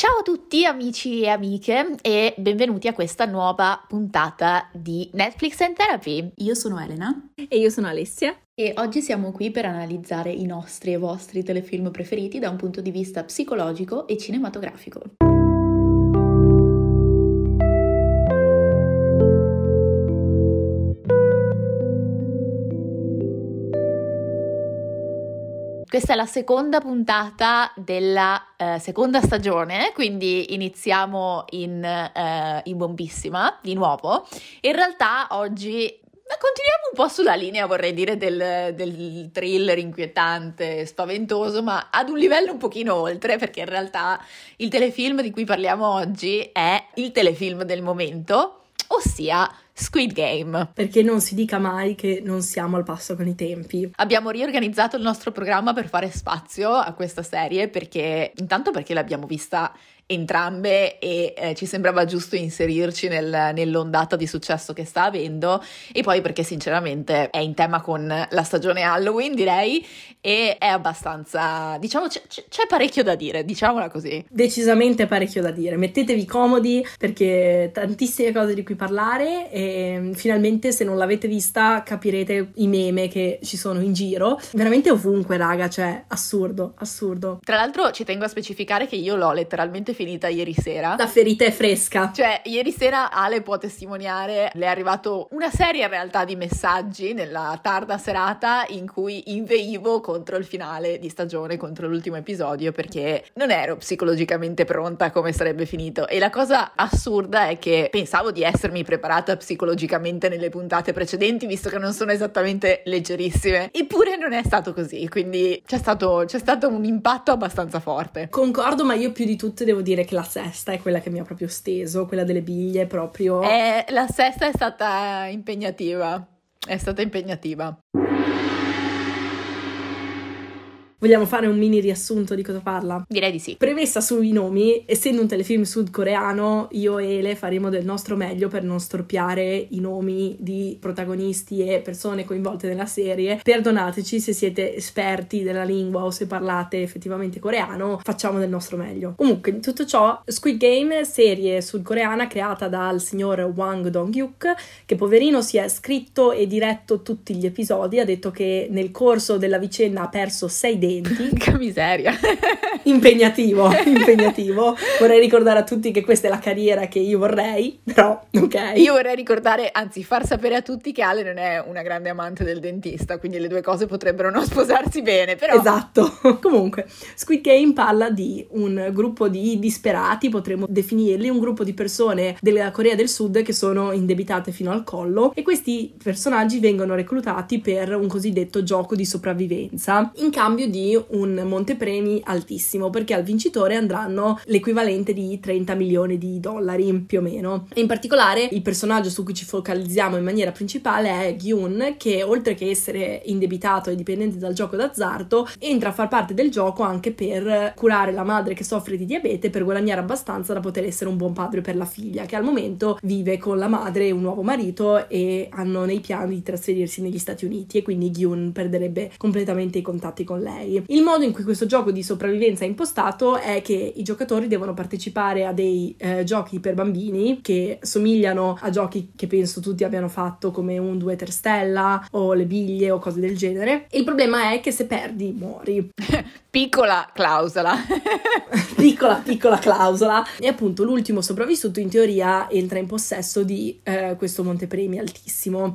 Ciao a tutti amici e amiche e benvenuti a questa nuova puntata di Netflix and Therapy. Io sono Elena e io sono Alessia e oggi siamo qui per analizzare i nostri e vostri telefilm preferiti da un punto di vista psicologico e cinematografico. Questa è la seconda puntata della uh, seconda stagione, quindi iniziamo in, uh, in bombissima di nuovo. In realtà oggi continuiamo un po' sulla linea, vorrei dire, del, del, thriller inquietante, spaventoso, ma ad un livello un pochino oltre, perché in realtà il telefilm di cui parliamo oggi è il telefilm del momento, ossia Squid Game. Perché non si dica mai che non siamo al passo con i tempi. Abbiamo riorganizzato il nostro programma per fare spazio a questa serie perché intanto perché l'abbiamo vista entrambe e eh, ci sembrava giusto inserirci nel, nell'ondata di successo che sta avendo. E poi perché sinceramente è in tema con la stagione Halloween direi e è abbastanza diciamo c- c- c'è parecchio da dire diciamola così. Decisamente parecchio da dire. Mettetevi comodi perché tantissime cose di cui parlare e mm, finalmente se non l'avete vista capirete i meme che ci sono in giro. Veramente ovunque raga cioè assurdo assurdo. Tra l'altro ci tengo a specificare che io l'ho letteralmente finita ieri sera. La ferita è fresca. Cioè, ieri sera Ale può testimoniare, le è arrivato una serie in realtà di messaggi nella tarda serata in cui inveivo contro il finale di stagione, contro l'ultimo episodio, perché non ero psicologicamente pronta come sarebbe finito. E la cosa assurda è che pensavo di essermi preparata psicologicamente nelle puntate precedenti, visto che non sono esattamente leggerissime. Eppure non è stato così, quindi c'è stato, c'è stato un impatto abbastanza forte. Concordo, ma io più di tutte devo dire dire che la sesta è quella che mi ha proprio steso, quella delle biglie proprio. Eh, la sesta è stata impegnativa, è stata impegnativa. Vogliamo fare un mini riassunto di cosa parla? Direi di sì. Premessa sui nomi, essendo un telefilm sudcoreano, io e Ele faremo del nostro meglio per non storpiare i nomi di protagonisti e persone coinvolte nella serie. Perdonateci se siete esperti della lingua o se parlate effettivamente coreano, facciamo del nostro meglio. Comunque, in tutto ciò, Squid Game, serie sudcoreana creata dal signor Wang Dong-hyuk, che poverino si è scritto e diretto tutti gli episodi, ha detto che nel corso della vicenda ha perso 6 denti denti. che miseria. impegnativo, impegnativo. Vorrei ricordare a tutti che questa è la carriera che io vorrei, però ok. Io vorrei ricordare, anzi far sapere a tutti che Ale non è una grande amante del dentista, quindi le due cose potrebbero non sposarsi bene, però... Esatto. Comunque, Squid Game parla di un gruppo di disperati, potremmo definirli, un gruppo di persone della Corea del Sud che sono indebitate fino al collo e questi personaggi vengono reclutati per un cosiddetto gioco di sopravvivenza in cambio di di un montepremi altissimo perché al vincitore andranno l'equivalente di 30 milioni di dollari più o meno. E in particolare il personaggio su cui ci focalizziamo in maniera principale è Gyun che oltre che essere indebitato e dipendente dal gioco d'azzardo entra a far parte del gioco anche per curare la madre che soffre di diabete per guadagnare abbastanza da poter essere un buon padre per la figlia che al momento vive con la madre e un nuovo marito e hanno nei piani di trasferirsi negli Stati Uniti e quindi Gyun perderebbe completamente i contatti con lei. Il modo in cui questo gioco di sopravvivenza è impostato è che i giocatori devono partecipare a dei eh, giochi per bambini che somigliano a giochi che penso tutti abbiano fatto come un 2 ter stella o le biglie o cose del genere. Il problema è che se perdi muori. piccola clausola. piccola, piccola clausola. E appunto l'ultimo sopravvissuto in teoria entra in possesso di eh, questo montepremi altissimo.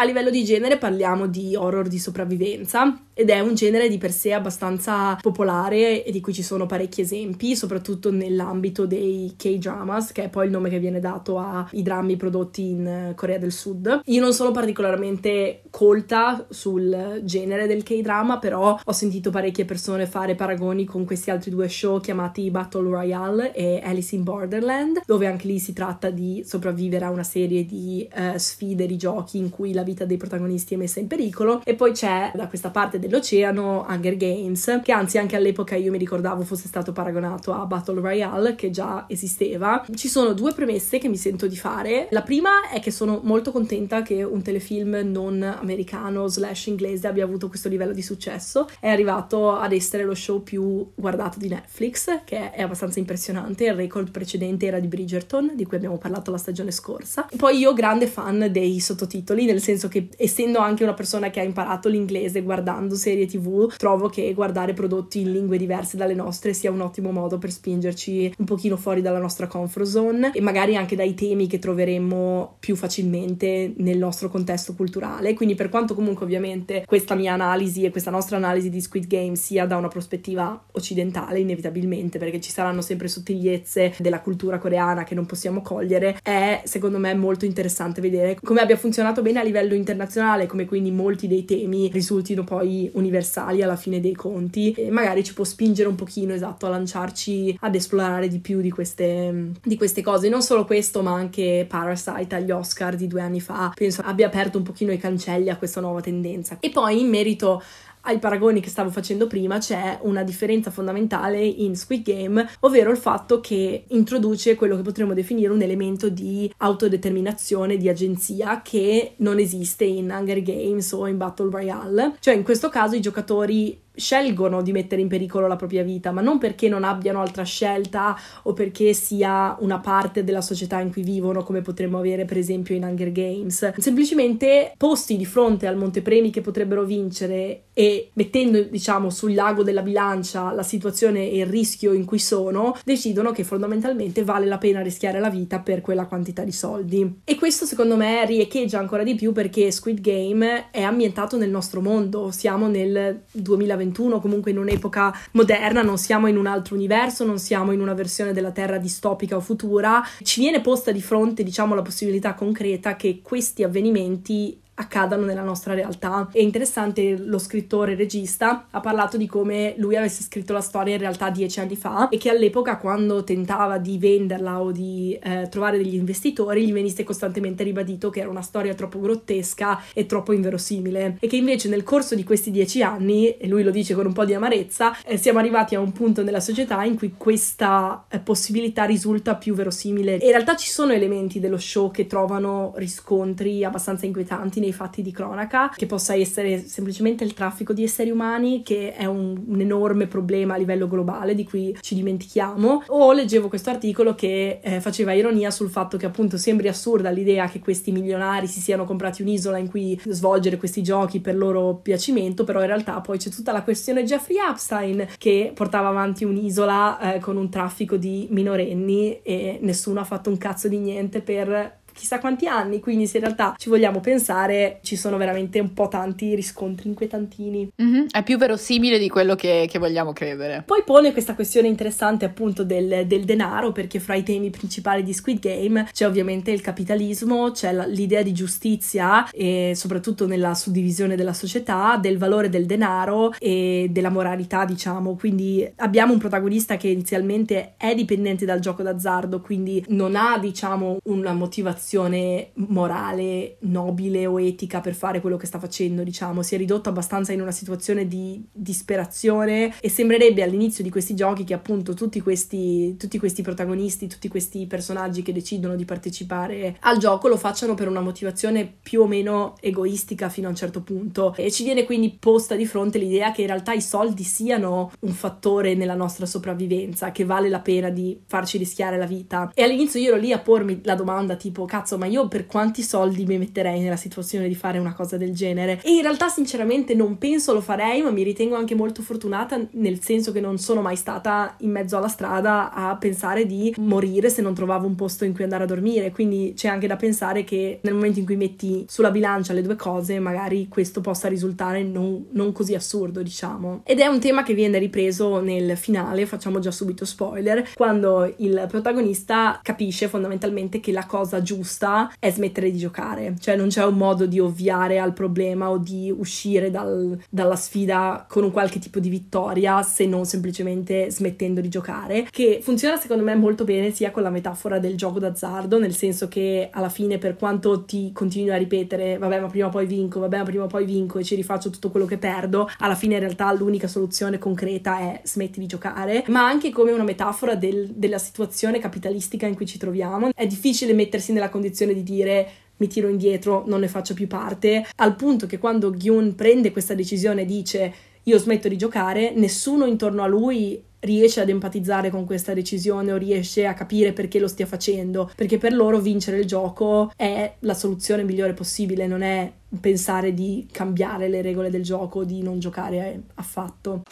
A livello di genere parliamo di horror di sopravvivenza ed è un genere di per sé abbastanza popolare e di cui ci sono parecchi esempi, soprattutto nell'ambito dei K-dramas, che è poi il nome che viene dato ai drammi prodotti in Corea del Sud. Io non sono particolarmente colta sul genere del K-drama, però ho sentito parecchie persone fare paragoni con questi altri due show chiamati Battle Royale e Alice in Borderland, dove anche lì si tratta di sopravvivere a una serie di uh, sfide di giochi in cui la vita dei protagonisti è messa in pericolo. E poi c'è da questa parte dell'oceano Hunger Games, che anzi anche all'epoca io mi ricordavo fosse stato paragonato a Battle Royale, che già esisteva. Ci sono due premesse che mi sento di fare. La prima è che sono molto contenta che un telefilm non americano slash inglese abbia avuto questo livello di successo. È arrivato ad essere lo show più guardato di Netflix, che è abbastanza impressionante. Il record precedente era di Bridgerton, di cui abbiamo parlato la stagione scorsa. Poi io grande fan dei sottotitoli, nel senso che essendo anche una persona che ha imparato l'inglese guardando serie tv, trovo che guardare prodotti in lingue diverse dalle nostre sia un ottimo modo per spingerci un pochino fuori dalla nostra comfort zone e magari anche dai temi che troveremmo più facilmente nel nostro contesto culturale. Quindi per quanto comunque ovviamente questa mia analisi e questa nostra analisi di Squid Game sia da una prospettiva occidentale inevitabilmente perché ci saranno sempre sottigliezze della cultura coreana che non possiamo cogliere, è secondo me molto interessante vedere come abbia funzionato bene a livello internazionale, come quindi molti dei temi risultino poi universali alla fine dei conti e magari ci può spingere un pochino esatto a lanciarci ad esplorare di più di queste, di queste cose. Non solo questo, ma anche Parasite agli Oscar di due anni fa, penso abbia aperto un pochino i cancelli a questa nuova tendenza. E poi in merito ai paragoni che stavo facendo prima c'è una differenza fondamentale in Squid Game, ovvero il fatto che introduce quello che potremmo definire un elemento di autodeterminazione, di agenzia che non esiste in Hunger Games o in Battle Royale. Cioè in questo caso i giocatori scelgono di mettere in pericolo la propria vita, ma non perché non abbiano altra scelta o perché sia una parte della società in cui vivono, come potremmo avere per esempio in Hunger Games. Semplicemente posti di fronte al montepremi che potrebbero vincere e mettendo, diciamo, sul lago della bilancia la situazione e il rischio in cui sono, decidono che fondamentalmente vale la pena rischiare la vita per quella quantità di soldi. E questo secondo me riecheggia ancora di più perché Squid Game è ambientato nel nostro mondo, siamo nel 2021 2021, comunque in un'epoca moderna, non siamo in un altro universo, non siamo in una versione della Terra distopica o futura, ci viene posta di fronte, diciamo, la possibilità concreta che questi avvenimenti accadano nella nostra realtà. È interessante, lo scrittore regista ha parlato di come lui avesse scritto la storia in realtà dieci anni fa e che all'epoca quando tentava di venderla o di eh, trovare degli investitori gli venisse costantemente ribadito che era una storia troppo grottesca e troppo inverosimile e che invece nel corso di questi dieci anni, e lui lo dice con un po' di amarezza, eh, siamo arrivati a un punto nella società in cui questa eh, possibilità risulta più verosimile. E in realtà ci sono elementi dello show che trovano riscontri abbastanza inquietanti nei fatti di cronaca, che possa essere semplicemente il traffico di esseri umani, che è un, un enorme problema a livello globale di cui ci dimentichiamo, o leggevo questo articolo che eh, faceva ironia sul fatto che appunto sembri assurda l'idea che questi milionari si siano comprati un'isola in cui svolgere questi giochi per loro piacimento, però in realtà poi c'è tutta la questione Jeffrey Epstein che portava avanti un'isola eh, con un traffico di minorenni e nessuno ha fatto un cazzo di niente per chissà quanti anni, quindi se in realtà ci vogliamo pensare ci sono veramente un po' tanti riscontri inquietantini. Mm-hmm, è più verosimile di quello che, che, vogliamo credere. Poi pone questa questione interessante appunto del, del, denaro, perché fra i temi principali di Squid Game c'è ovviamente il capitalismo, c'è la, l'idea di giustizia e soprattutto nella suddivisione della società, del valore del denaro e della moralità, diciamo. Quindi abbiamo un protagonista che inizialmente è dipendente dal gioco d'azzardo, quindi non ha, diciamo, una motivazione motivazione morale, nobile o etica per fare quello che sta facendo, diciamo, si è ridotto abbastanza in una situazione di disperazione e sembrerebbe all'inizio di questi giochi che appunto tutti questi, tutti questi protagonisti, tutti questi personaggi che decidono di partecipare al gioco lo facciano per una motivazione più o meno egoistica fino a un certo punto e ci viene quindi posta di fronte l'idea che in realtà i soldi siano un fattore nella nostra sopravvivenza, che vale la pena di farci rischiare la vita. E all'inizio io ero lì a pormi la domanda tipo cazzo, ma io per quanti soldi mi metterei nella situazione di fare una cosa del genere? E in realtà, sinceramente, non penso lo farei, ma mi ritengo anche molto fortunata, nel senso che non sono mai stata in mezzo alla strada a pensare di morire se non trovavo un posto in cui andare a dormire. Quindi c'è anche da pensare che nel momento in cui metti sulla bilancia le due cose, magari questo possa risultare non, non così assurdo, diciamo. Ed è un tema che viene ripreso nel finale, facciamo già subito spoiler, quando il protagonista capisce fondamentalmente che la cosa giusta giusta è smettere di giocare, cioè non c'è un modo di ovviare al problema o di uscire dal, dalla sfida con un qualche tipo di vittoria se non semplicemente smettendo di giocare, che funziona secondo me molto bene sia con la metafora del gioco d'azzardo, nel senso che alla fine per quanto ti continui a ripetere vabbè ma prima o poi vinco, vabbè ma prima o poi vinco e ci rifaccio tutto quello che perdo, alla fine in realtà l'unica soluzione concreta è smetti di giocare, ma anche come una metafora del, della situazione capitalistica in cui ci troviamo. È difficile mettersi nella condizione di dire mi tiro indietro, non ne faccio più parte, al punto che quando Gyun prende questa decisione e dice io smetto di giocare, nessuno intorno a lui riesce ad empatizzare con questa decisione o riesce a capire perché lo stia facendo, perché per loro vincere il gioco è la soluzione migliore possibile, non è pensare di cambiare le regole del gioco, di non giocare affatto.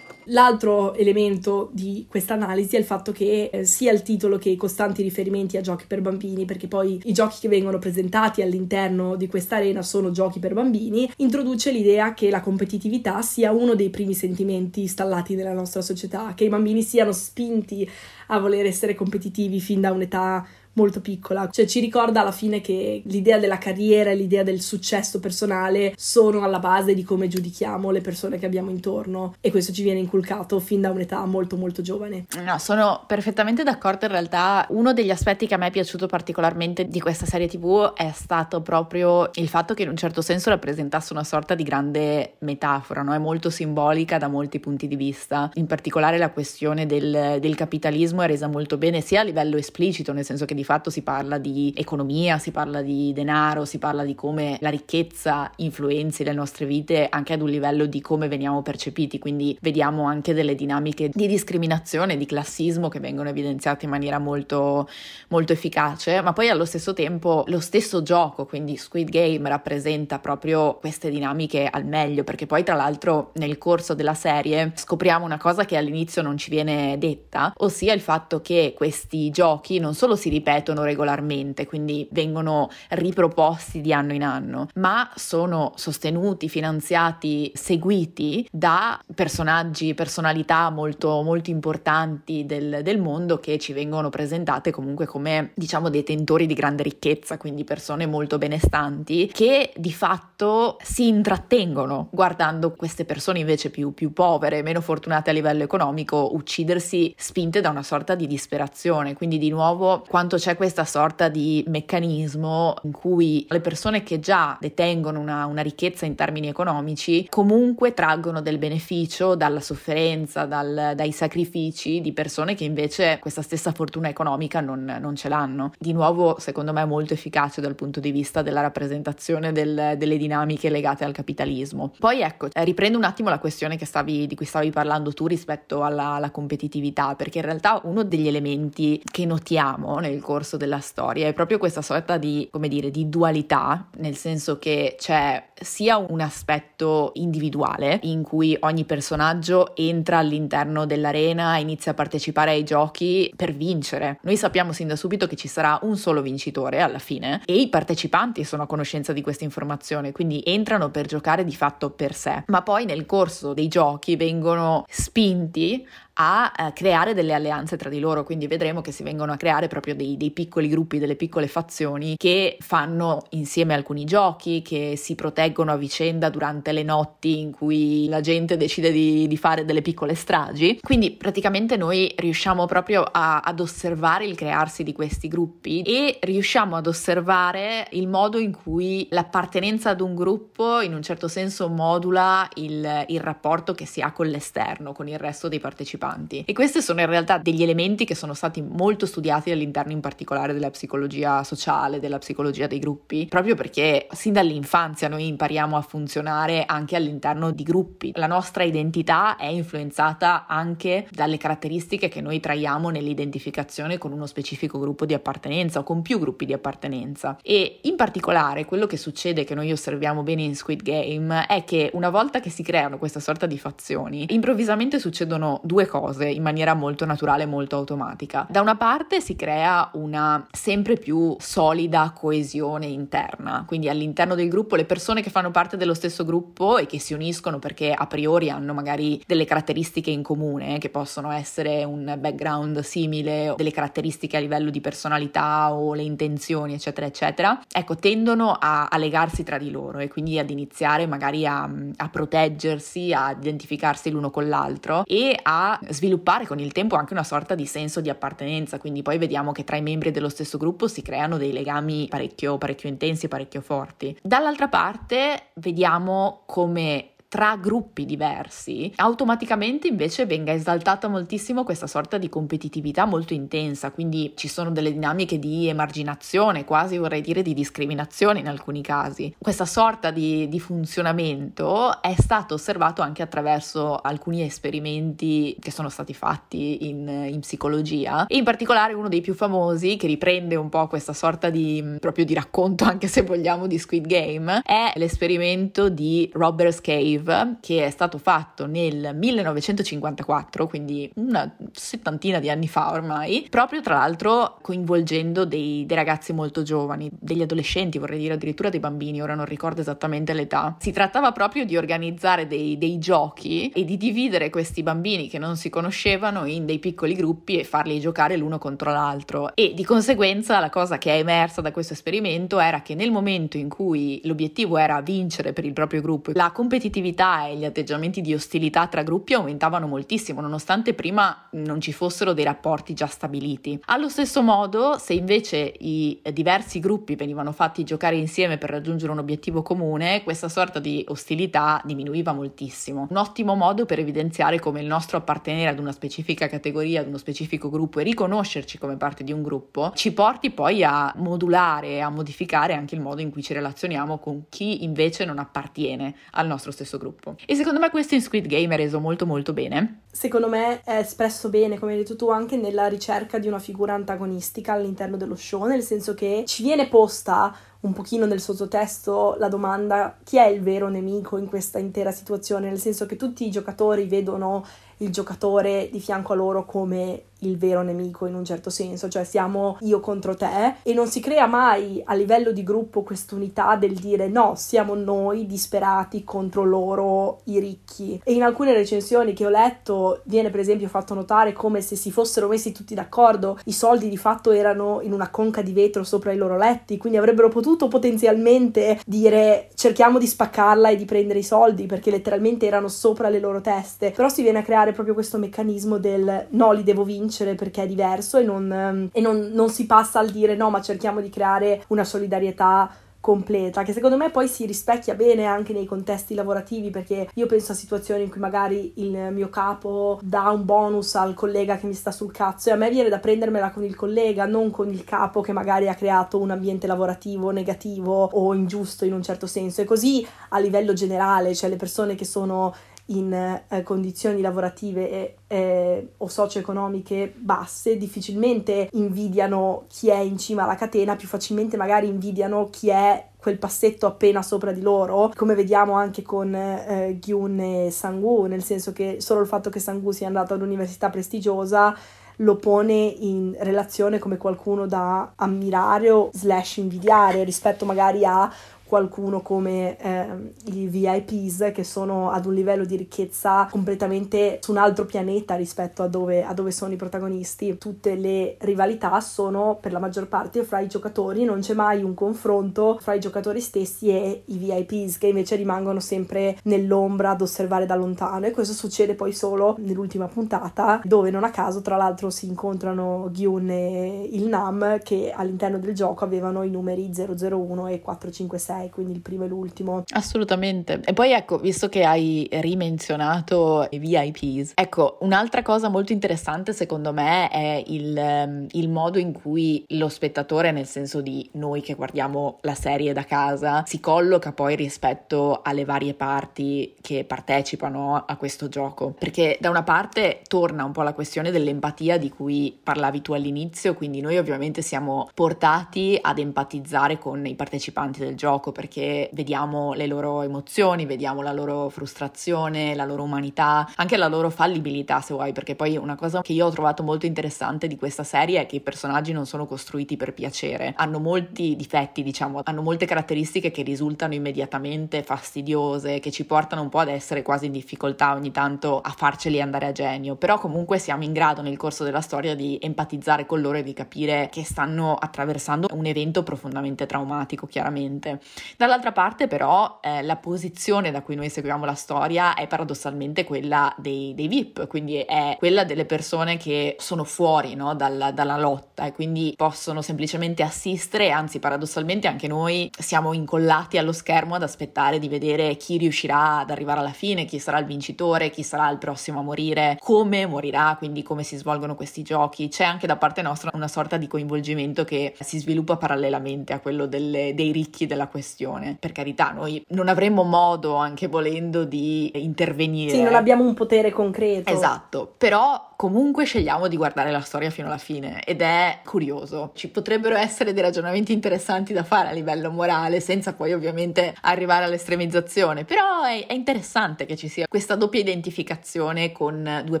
L'altro elemento di questa analisi è il fatto che eh, sia il titolo che i costanti riferimenti a giochi per bambini, perché poi i giochi che vengono presentati all'interno di questa arena sono giochi per bambini, introduce l'idea che la competitività sia uno dei primi sentimenti installati nella nostra società, che i bambini siano spinti a voler essere competitivi fin da un'età molto piccola, cioè ci ricorda alla fine che l'idea della carriera e l'idea del successo personale sono alla base di come giudichiamo le persone che abbiamo intorno e questo ci viene inculcato fin da un'età molto molto giovane. No, sono perfettamente d'accordo, in realtà uno degli aspetti che a me è piaciuto particolarmente di questa serie tv è stato proprio il fatto che in un certo senso rappresentasse una sorta di grande metafora, no? è molto simbolica da molti punti di vista, in particolare la questione del, del capitalismo è resa molto bene sia a livello esplicito, nel senso che di fatto si parla di economia, si parla di denaro, si parla di come la ricchezza influenzi le nostre vite anche ad un livello di come veniamo percepiti, quindi vediamo anche delle dinamiche di discriminazione, di classismo che vengono evidenziate in maniera molto, molto efficace, ma poi allo stesso tempo lo stesso gioco, quindi Squid Game rappresenta proprio queste dinamiche al meglio, perché poi tra l'altro nel corso della serie scopriamo una cosa che all'inizio non ci viene detta, ossia il fatto che questi giochi non solo si ripetono, ripetono regolarmente, quindi vengono riproposti di anno in anno, ma sono sostenuti, finanziati, seguiti da personaggi, personalità molto, molto importanti del, del mondo che ci vengono presentate comunque come diciamo detentori di grande ricchezza, quindi persone molto benestanti che di fatto si intrattengono guardando queste persone invece più, più povere, meno fortunate a livello economico, uccidersi spinte da una sorta di disperazione. Quindi di nuovo quanto c'è questa sorta di meccanismo in cui le persone che già detengono una, una ricchezza in termini economici comunque traggono del beneficio dalla sofferenza, dal, dai sacrifici di persone che invece questa stessa fortuna economica non, non, ce l'hanno. Di nuovo, secondo me, molto efficace dal punto di vista della rappresentazione del, delle dinamiche legate al capitalismo. Poi ecco, eh, riprendo un attimo la questione stavi, di cui stavi parlando tu rispetto alla, alla competitività, perché in realtà uno degli elementi che notiamo nel corso della storia è proprio questa sorta di, come dire, di dualità, nel senso che c'è sia un aspetto individuale in cui ogni personaggio entra all'interno dell'arena inizia a partecipare ai giochi per vincere. Noi sappiamo sin da subito che ci sarà un solo vincitore alla fine e i partecipanti sono a conoscenza di questa informazione, quindi entrano per giocare di fatto per sé, ma poi nel corso dei giochi vengono spinti a eh, creare delle alleanze tra di loro, quindi vedremo che si vengono a creare proprio dei, dei, piccoli gruppi, delle piccole fazioni che fanno insieme alcuni giochi, che si proteggono a vicenda durante le notti in cui la gente decide di, di fare delle piccole stragi. Quindi praticamente noi riusciamo proprio a, ad osservare il crearsi di questi gruppi e riusciamo ad osservare il modo in cui l'appartenenza ad un gruppo in un certo senso modula il, il rapporto che si ha con l'esterno, con il resto dei partecipanti partecipanti. E questi sono in realtà degli elementi che sono stati molto studiati all'interno in particolare della psicologia sociale, della psicologia dei gruppi, proprio perché sin dall'infanzia noi impariamo a funzionare anche all'interno di gruppi. La nostra identità è influenzata anche dalle caratteristiche che noi traiamo nell'identificazione con uno specifico gruppo di appartenenza o con più gruppi di appartenenza. E in particolare quello che succede, che noi osserviamo bene in Squid Game, è che una volta che si creano questa sorta di fazioni, improvvisamente succedono due cose in maniera molto naturale molto automatica. Da una parte si crea una sempre più solida coesione interna, quindi all'interno del gruppo le persone che fanno parte dello stesso gruppo e che si uniscono perché a priori hanno magari delle caratteristiche in comune, che possono essere un background simile, delle caratteristiche a livello di personalità o le intenzioni, eccetera, eccetera, ecco, tendono a, a legarsi tra di loro e quindi ad iniziare magari a, a proteggersi, a identificarsi l'uno con l'altro e a sviluppare con il tempo anche una sorta di senso di appartenenza, quindi poi vediamo che tra i membri dello stesso gruppo si creano dei legami parecchio, parecchio intensi, parecchio forti. Dall'altra parte vediamo come tra gruppi diversi, automaticamente invece venga esaltata moltissimo questa sorta di competitività molto intensa, quindi ci sono delle dinamiche di emarginazione, quasi vorrei dire di discriminazione in alcuni casi. Questa sorta di, di funzionamento è stato osservato anche attraverso alcuni esperimenti che sono stati fatti in, in psicologia e in particolare uno dei più famosi che riprende un po' questa sorta di proprio di racconto anche se vogliamo di Squid Game è l'esperimento di Robert's Cave Live che è stato fatto nel 1954, quindi una settantina di anni fa ormai, proprio tra l'altro coinvolgendo dei, dei ragazzi molto giovani, degli adolescenti, vorrei dire addirittura dei bambini, ora non ricordo esattamente l'età. Si trattava proprio di organizzare dei, dei giochi e di dividere questi bambini che non si conoscevano in dei piccoli gruppi e farli giocare l'uno contro l'altro. E di conseguenza la cosa che è emersa da questo esperimento era che nel momento in cui l'obiettivo era vincere per il proprio gruppo, la competitività l'aggressività e gli atteggiamenti di ostilità tra gruppi aumentavano moltissimo, nonostante prima non ci fossero dei rapporti già stabiliti. Allo stesso modo, se invece i diversi gruppi venivano fatti giocare insieme per raggiungere un obiettivo comune, questa sorta di ostilità diminuiva moltissimo. Un ottimo modo per evidenziare come il nostro appartenere ad una specifica categoria, ad uno specifico gruppo e riconoscerci come parte di un gruppo ci porti poi a modulare, a modificare anche il modo in cui ci relazioniamo con chi invece non appartiene al nostro stesso gruppo. E secondo me questo in Squid Game è reso molto molto bene. Secondo me è espresso bene, come hai detto tu, anche nella ricerca di una figura antagonistica all'interno dello show, nel senso che ci viene posta un pochino nel sottotesto la domanda chi è il vero nemico in questa intera situazione, nel senso che tutti i giocatori vedono il giocatore di fianco a loro come il vero nemico in un certo senso, cioè siamo io contro te e non si crea mai a livello di gruppo quest'unità del dire no, siamo noi disperati contro loro i ricchi. E in alcune recensioni che ho letto viene per esempio fatto notare come se si fossero messi tutti d'accordo, i soldi di fatto erano in una conca di vetro sopra i loro letti, quindi avrebbero potuto potenzialmente dire cerchiamo di spaccarla e di prendere i soldi perché letteralmente erano sopra le loro teste, però si viene a creare proprio questo meccanismo del no, li devo vincere perché è diverso e non, ehm, e non, non si passa al dire no, ma cerchiamo di creare una solidarietà completa, che secondo me poi si rispecchia bene anche nei contesti lavorativi, perché io penso a situazioni in cui magari il mio capo dà un bonus al collega che mi sta sul cazzo e a me viene da prendermela con il collega, non con il capo che magari ha creato un ambiente lavorativo negativo o ingiusto in un certo senso. E così a livello generale, cioè le persone che sono in eh, condizioni lavorative eh, o socio-economiche basse difficilmente invidiano chi è in cima alla catena, più facilmente magari invidiano chi è quel passetto appena sopra di loro, come vediamo anche con eh, Gyun e Sangu, nel senso che solo il fatto che Sangu sia andato all'università prestigiosa lo pone in relazione come qualcuno da ammirare o slash invidiare rispetto magari a qualcuno come eh, i VIPs che sono ad un livello di ricchezza completamente su un altro pianeta rispetto a dove, a dove sono i protagonisti. Tutte le rivalità sono per la maggior parte fra i giocatori, non c'è mai un confronto fra i giocatori stessi e i VIPs che invece rimangono sempre nell'ombra ad osservare da lontano. E questo succede poi solo nell'ultima puntata dove non a caso tra l'altro si incontrano Gyun e il Nam che all'interno del gioco avevano i numeri 001 e 456 6, quindi il primo e l'ultimo. Assolutamente. E poi ecco, visto che hai rimenzionato i VIPs, ecco, un'altra cosa molto interessante secondo me è il, ehm, il modo in cui lo spettatore, nel senso di noi che guardiamo la serie da casa, si colloca poi rispetto alle varie parti che partecipano a questo gioco. Perché da una parte torna un po' la questione dell'empatia di cui parlavi tu all'inizio, quindi noi ovviamente siamo portati ad empatizzare con i partecipanti del gioco gioco perché vediamo le loro emozioni, vediamo la loro frustrazione, la loro umanità, anche la loro fallibilità se vuoi, perché poi una cosa che io ho trovato molto interessante di questa serie è che i personaggi non sono costruiti per piacere, hanno molti difetti, diciamo, hanno molte caratteristiche che risultano immediatamente fastidiose, che ci portano un po' ad essere quasi in difficoltà ogni tanto a farceli andare a genio, però comunque siamo in grado nel corso della storia di empatizzare con loro e di capire che stanno attraversando un evento profondamente traumatico, chiaramente. Dall'altra parte però eh, la posizione da cui noi seguiamo la storia è paradossalmente quella dei, dei VIP, quindi è quella delle persone che sono fuori no, dalla, dalla lotta e quindi possono semplicemente assistere, anzi paradossalmente anche noi siamo incollati allo schermo ad aspettare di vedere chi riuscirà ad arrivare alla fine, chi sarà il vincitore, chi sarà il prossimo a morire, come morirà, quindi come si svolgono questi giochi. C'è anche da parte nostra una sorta di coinvolgimento che si sviluppa parallelamente a quello delle, dei ricchi della questione. Per carità, noi non avremmo modo, anche volendo, di intervenire. Sì, non abbiamo un potere concreto. Esatto, però comunque scegliamo di guardare la storia fino alla fine ed è curioso. Ci potrebbero essere dei ragionamenti interessanti da fare a livello morale, senza poi ovviamente arrivare all'estremizzazione, però è, è interessante che ci sia questa doppia identificazione con due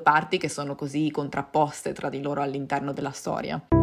parti che sono così contrapposte tra di loro all'interno della storia.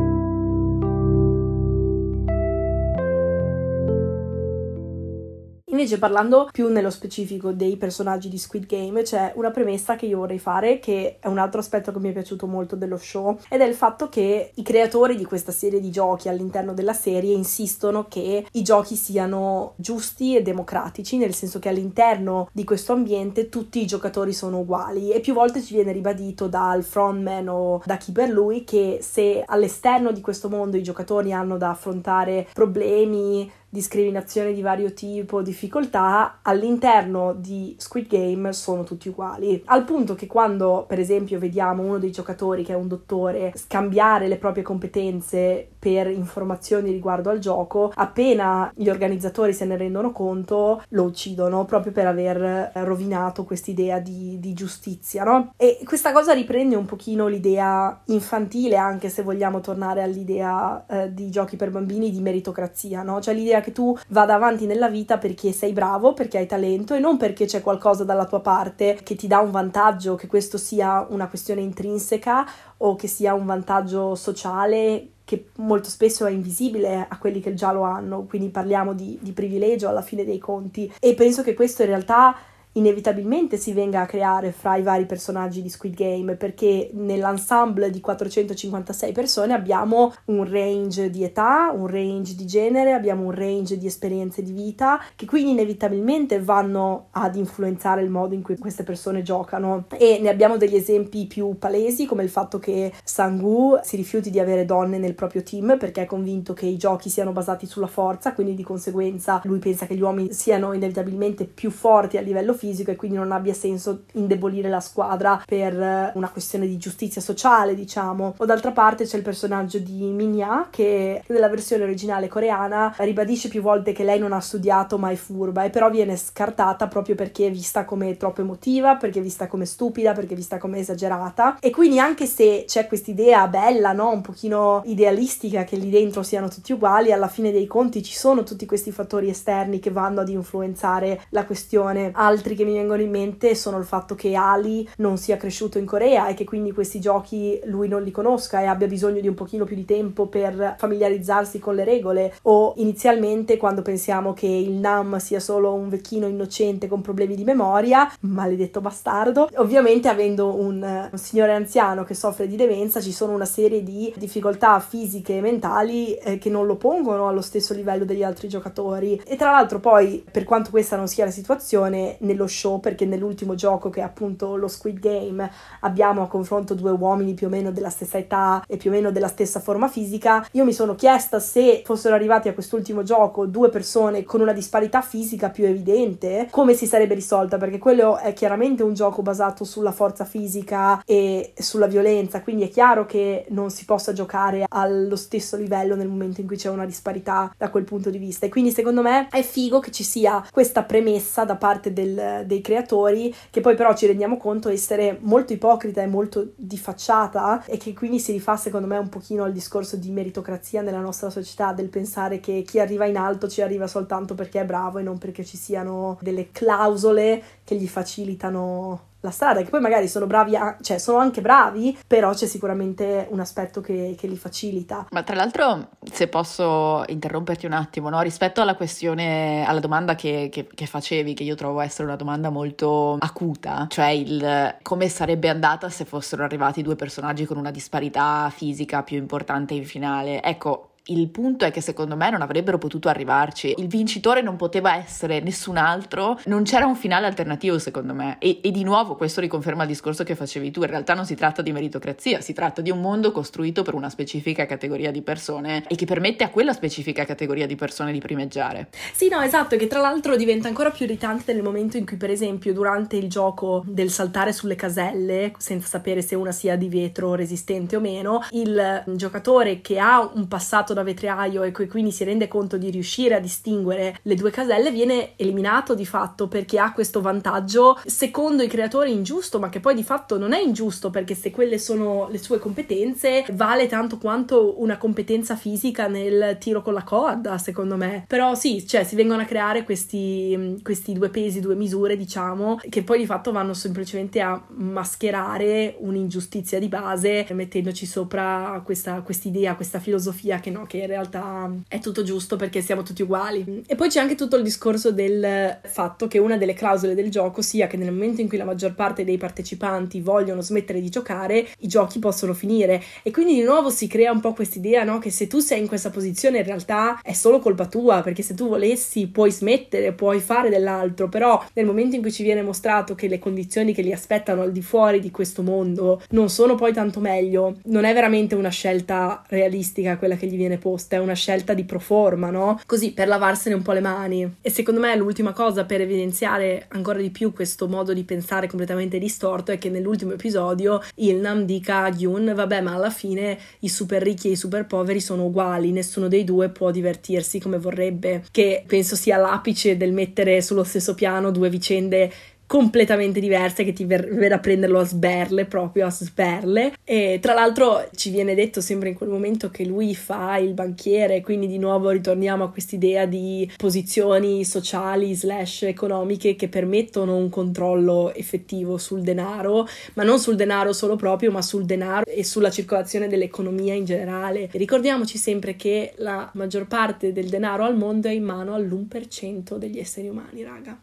Invece parlando più nello specifico dei personaggi di Squid Game c'è una premessa che io vorrei fare che è un altro aspetto che mi è piaciuto molto dello show ed è il fatto che i creatori di questa serie di giochi all'interno della serie insistono che i giochi siano giusti e democratici nel senso che all'interno di questo ambiente tutti i giocatori sono uguali. E più volte ci viene ribadito dal frontman o da chi per lui che se all'esterno di questo mondo i giocatori hanno da affrontare problemi discriminazione di vario tipo, difficoltà, all'interno di Squid Game sono tutti uguali. Al punto che quando, per esempio, vediamo uno dei giocatori che è un dottore scambiare le proprie competenze per informazioni riguardo al gioco, appena gli organizzatori se ne rendono conto, lo uccidono proprio per aver rovinato quest'idea di, di giustizia, no? E questa cosa riprende un pochino l'idea infantile, anche se vogliamo tornare all'idea eh, di giochi per bambini di meritocrazia, no? Cioè l'idea che tu vada avanti nella vita perché sei bravo, perché hai talento e non perché c'è qualcosa dalla tua parte che ti dà un vantaggio, che questo sia una questione intrinseca o che sia un vantaggio sociale che molto spesso è invisibile a quelli che già lo hanno, quindi parliamo di, di privilegio alla fine dei conti. E penso che questo in realtà inevitabilmente si venga a creare fra i vari personaggi di Squid Game perché nell'ensemble di 456 persone abbiamo un range di età, un range di genere, abbiamo un range di esperienze di vita che quindi inevitabilmente vanno ad influenzare il modo in cui queste persone giocano. E ne abbiamo degli esempi più palesi come il fatto che Sangu si rifiuti di avere donne nel proprio team perché è convinto che i giochi siano basati sulla forza quindi di conseguenza lui pensa che gli uomini siano inevitabilmente più forti a livello fisico fisico e quindi non abbia senso indebolire la squadra per eh, una questione di giustizia sociale, diciamo. O d'altra parte c'è il personaggio di Minya che nella versione originale coreana ribadisce più volte che lei non ha studiato ma è furba e però viene scartata proprio perché è vista come troppo emotiva, perché è vista come stupida, perché è vista come esagerata e quindi anche se c'è quest'idea bella, no, un pochino idealistica che lì dentro siano tutti uguali, alla fine dei conti ci sono tutti questi fattori esterni che vanno ad influenzare la questione. Altri che mi vengono in mente sono il fatto che Ali non sia cresciuto in Corea e che quindi questi giochi lui non li conosca e abbia bisogno di un pochino più di tempo per familiarizzarsi con le regole. O inizialmente quando pensiamo che il Nam sia solo un vecchino innocente con problemi di memoria, maledetto bastardo, ovviamente avendo un, un signore anziano che soffre di demenza ci sono una serie di difficoltà fisiche e mentali eh, che non lo pongono allo stesso livello degli altri giocatori. E tra l'altro poi per quanto questa non sia la situazione nello show perché nell'ultimo gioco che è appunto lo Squid Game abbiamo a confronto due uomini più o meno della stessa età e più o meno della stessa forma fisica. Io mi sono chiesta se fossero arrivati a quest'ultimo gioco due persone con una disparità fisica più evidente, come si sarebbe risolta perché quello è chiaramente un gioco basato sulla forza fisica e sulla violenza, quindi è chiaro che non si possa giocare allo stesso livello nel momento in cui c'è una disparità da quel punto di vista e quindi secondo me è figo che ci sia questa premessa da parte del del, dei creatori, che poi però ci rendiamo conto essere molto ipocrita e molto di facciata e che quindi si rifà secondo me un pochino al discorso di meritocrazia nella nostra società, del pensare che chi arriva in alto ci arriva soltanto perché è bravo e non perché ci siano delle clausole che gli facilitano la strada, che poi magari sono bravi, a, cioè sono anche bravi, però c'è sicuramente un aspetto che, che li facilita. Ma tra l'altro, se posso interromperti un attimo, no? rispetto alla questione, alla domanda che, che, che, facevi, che io trovo essere una domanda molto acuta, cioè il come sarebbe andata se fossero arrivati due personaggi con una disparità fisica più importante in finale. Ecco, il punto è che secondo me non avrebbero potuto arrivarci. Il vincitore non poteva essere nessun altro, non c'era un finale alternativo secondo me. E, e, di nuovo questo riconferma il discorso che facevi tu. In realtà non si tratta di meritocrazia, si tratta di un mondo costruito per una specifica categoria di persone e che permette a quella specifica categoria di persone di primeggiare. Sì, no, esatto, che tra l'altro diventa ancora più irritante nel momento in cui, per esempio, durante il gioco del saltare sulle caselle, senza sapere se una sia di vetro resistente o meno, il giocatore che ha un passato da vetriaio e quindi si rende conto di riuscire a distinguere le due caselle viene eliminato di fatto perché ha questo vantaggio secondo i creatori ingiusto ma che poi di fatto non è ingiusto perché se quelle sono le sue competenze vale tanto quanto una competenza fisica nel tiro con la corda secondo me. Però sì cioè si vengono a creare questi, questi due pesi due misure diciamo che poi di fatto vanno semplicemente a mascherare un'ingiustizia di base mettendoci sopra questa idea questa filosofia che no che in realtà è tutto giusto perché siamo tutti uguali. E poi c'è anche tutto il discorso del fatto che una delle clausole del gioco sia che nel momento in cui la maggior parte dei partecipanti vogliono smettere di giocare, i giochi possono finire. E quindi di nuovo si crea un po' quest'idea, no? Che se tu sei in questa posizione in realtà è solo colpa tua, perché se tu volessi puoi smettere, puoi fare dell'altro, però nel momento in cui ci viene mostrato che le condizioni che li aspettano al di fuori di questo mondo non sono poi tanto meglio, non è veramente una scelta realistica quella che gli viene posta, è una scelta di pro forma, no? Così per lavarsene un po' le mani. E secondo me l'ultima cosa per evidenziare ancora di più questo modo di pensare completamente distorto è che nell'ultimo episodio Ilnam dica a Gyun, vabbè, ma alla fine i super ricchi e i super poveri sono uguali, nessuno dei due può divertirsi come vorrebbe, che penso sia l'apice del mettere sullo stesso piano due vicende completamente diverse che ti ver- verrà a prenderlo a sberle, proprio a sberle. E tra l'altro ci viene detto sempre in quel momento che lui fa il banchiere, quindi di nuovo ritorniamo a quest'idea di posizioni sociali slash economiche che permettono un controllo effettivo sul denaro, ma non sul denaro solo proprio, ma sul denaro e sulla circolazione dell'economia in generale. Ricordiamoci sempre che la maggior parte del denaro al mondo è in mano all'1% degli esseri umani, raga.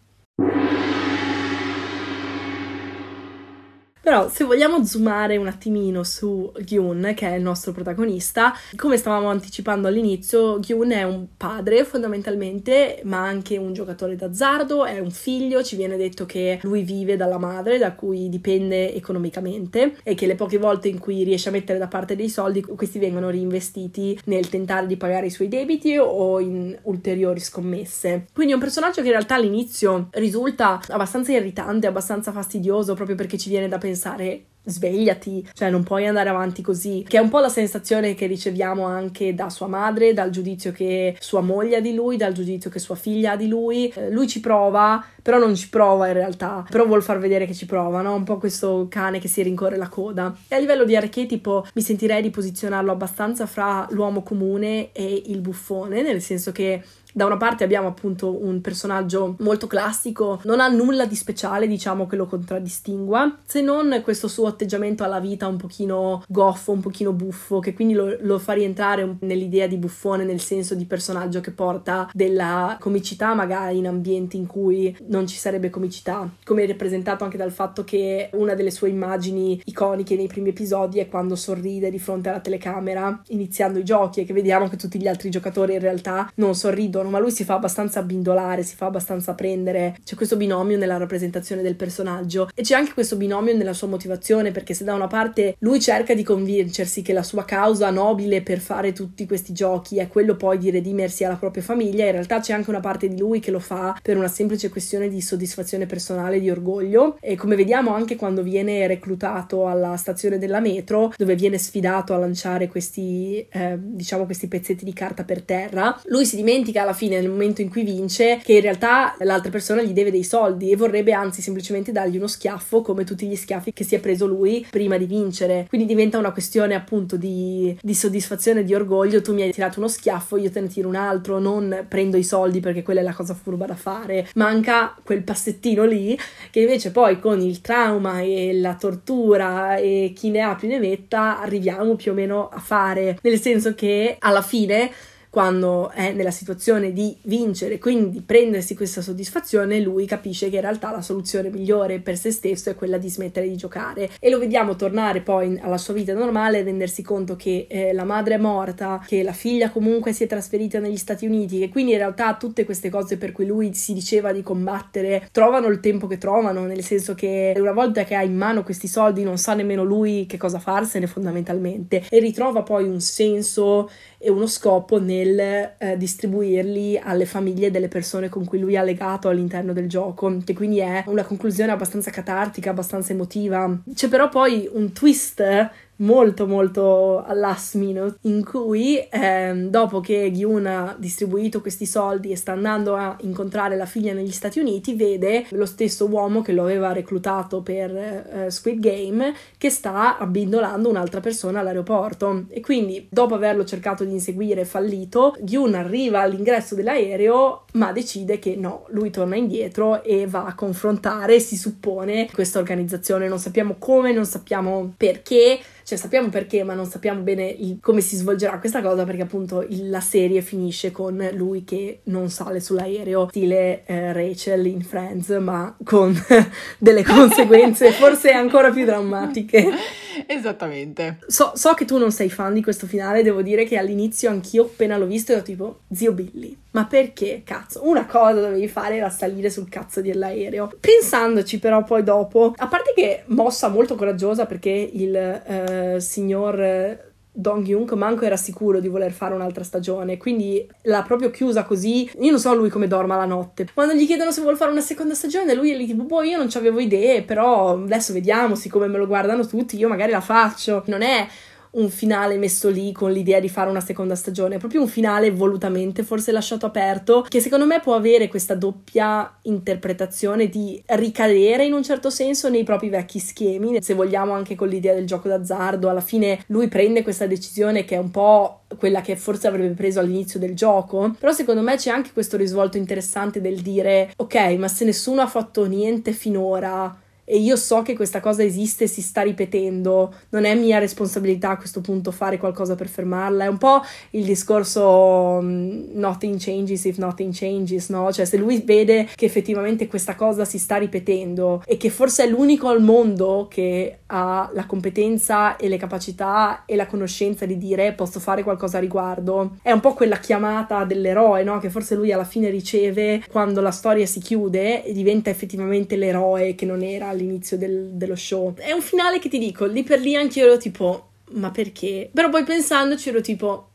Però se vogliamo zoomare un attimino su Gyun, che è il nostro protagonista, come stavamo anticipando all'inizio, Gyun è un padre fondamentalmente, ma anche un giocatore d'azzardo, è un figlio, ci viene detto che lui vive dalla madre, da cui dipende economicamente e che le poche volte in cui riesce a mettere da parte dei soldi, questi vengono reinvestiti nel tentare di pagare i suoi debiti o in ulteriori scommesse. Quindi è un personaggio che in realtà all'inizio risulta abbastanza irritante, abbastanza fastidioso, proprio perché ci viene da pensare pensare svegliati, cioè non puoi andare avanti così, che è un po' la sensazione che riceviamo anche da sua madre, dal giudizio che sua moglie ha di lui, dal giudizio che sua figlia ha di lui. Eh, lui ci prova, però non ci prova in realtà, però vuol far vedere che ci prova, no? Un po' questo cane che si rincorre la coda. E a livello di archetipo mi sentirei di posizionarlo abbastanza fra l'uomo comune e il buffone, nel senso che da una parte abbiamo appunto un personaggio molto classico, non ha nulla di speciale, diciamo, che lo contraddistingua, se non questo suo atteggiamento alla vita un pochino goffo, un pochino buffo, che quindi lo, lo fa rientrare nell'idea di buffone, nel senso di personaggio che porta della comicità magari in ambienti in cui non ci sarebbe comicità, come rappresentato anche dal fatto che una delle sue immagini iconiche nei primi episodi è quando sorride di fronte alla telecamera iniziando i giochi e che vediamo che tutti gli altri giocatori in realtà non sorridono piacciono, ma lui si fa abbastanza bindolare, si fa abbastanza prendere. C'è questo binomio nella rappresentazione del personaggio e c'è anche questo binomio nella sua motivazione, perché se da una parte lui cerca di convincersi che la sua causa nobile per fare tutti questi giochi è quello poi di redimersi alla propria famiglia, in realtà c'è anche una parte di lui che lo fa per una semplice questione di soddisfazione personale, di orgoglio e come vediamo anche quando viene reclutato alla stazione della metro, dove viene sfidato a lanciare questi, eh, diciamo, questi pezzetti di carta per terra, lui si dimentica alla fine, nel momento in cui vince, che in realtà l'altra persona gli deve dei soldi e vorrebbe anzi semplicemente dargli uno schiaffo come tutti gli schiaffi che si è preso lui prima di vincere. Quindi diventa una questione appunto di, di soddisfazione, di orgoglio. Tu mi hai tirato uno schiaffo, io te ne tiro un altro, non prendo i soldi perché quella è la cosa furba da fare. Manca quel passettino lì che invece poi con il trauma e la tortura e chi ne ha più ne metta arriviamo più o meno a fare. Nel senso che alla fine quando è nella situazione di vincere, quindi prendersi questa soddisfazione, lui capisce che in realtà la soluzione migliore per se stesso è quella di smettere di giocare. E lo vediamo tornare poi alla sua vita normale, rendersi conto che eh, la madre è morta, che la figlia comunque si è trasferita negli Stati Uniti, che quindi in realtà tutte queste cose per cui lui si diceva di combattere trovano il tempo che trovano, nel senso che una volta che ha in mano questi soldi non sa nemmeno lui che cosa farsene fondamentalmente e ritrova poi un senso e uno scopo nel eh, distribuirli alle famiglie delle persone con cui lui ha legato all'interno del gioco, che quindi è una conclusione abbastanza catartica, abbastanza emotiva. C'è però poi un twist molto molto last minute in cui ehm, dopo che Gyun ha distribuito questi soldi e sta andando a incontrare la figlia negli Stati Uniti vede lo stesso uomo che lo aveva reclutato per eh, Squid Game che sta abbindolando un'altra persona all'aeroporto. E quindi dopo averlo cercato di inseguire fallito Gyun arriva all'ingresso dell'aereo ma decide che no, lui torna indietro e va a confrontare si suppone questa organizzazione. Non sappiamo come, non sappiamo perché cioè sappiamo perché, ma non sappiamo bene il, come si svolgerà questa cosa perché appunto il, la serie finisce con lui che non sale sull'aereo, stile eh, Rachel in Friends, ma con delle conseguenze forse ancora più drammatiche. Esattamente. So, so, che tu non sei fan di questo finale, devo dire che all'inizio anch'io appena l'ho visto ero tipo, zio Billy, ma perché? Cazzo, una cosa dovevi fare era salire sul cazzo dell'aereo. Pensandoci però poi dopo, a parte che mossa molto coraggiosa perché il eh, signor... Dong Hyun manco era sicuro di voler fare un'altra stagione, quindi l'ha proprio chiusa così. Io non so lui come dorma la notte. Quando gli chiedono se vuole fare una seconda stagione, lui è lì tipo, boh, io non ci avevo idee, però adesso vediamo, siccome me lo guardano tutti, io magari la faccio. Non è un finale messo lì con l'idea di fare una seconda stagione, è proprio un finale volutamente, forse lasciato aperto, che secondo me può avere questa doppia interpretazione di ricadere in un certo senso nei propri vecchi schemi, se vogliamo anche con l'idea del gioco d'azzardo, alla fine lui prende questa decisione che è un po' quella che forse avrebbe preso all'inizio del gioco, però secondo me c'è anche questo risvolto interessante del dire ok, ma se nessuno ha fatto niente finora, e io so che questa cosa esiste e si sta ripetendo, non è mia responsabilità a questo punto fare qualcosa per fermarla, è un po' il discorso um, nothing changes if nothing changes, no? Cioè se lui vede che effettivamente questa cosa si sta ripetendo e che forse è l'unico al mondo che ha la competenza e le capacità e la conoscenza di dire posso fare qualcosa a riguardo, è un po' quella chiamata dell'eroe, no? Che forse lui alla fine riceve quando la storia si chiude e diventa effettivamente l'eroe che non era all'inizio del, dello show. È un finale che ti dico, lì per lì anche io ero tipo, ma perché? Però poi pensandoci ero tipo,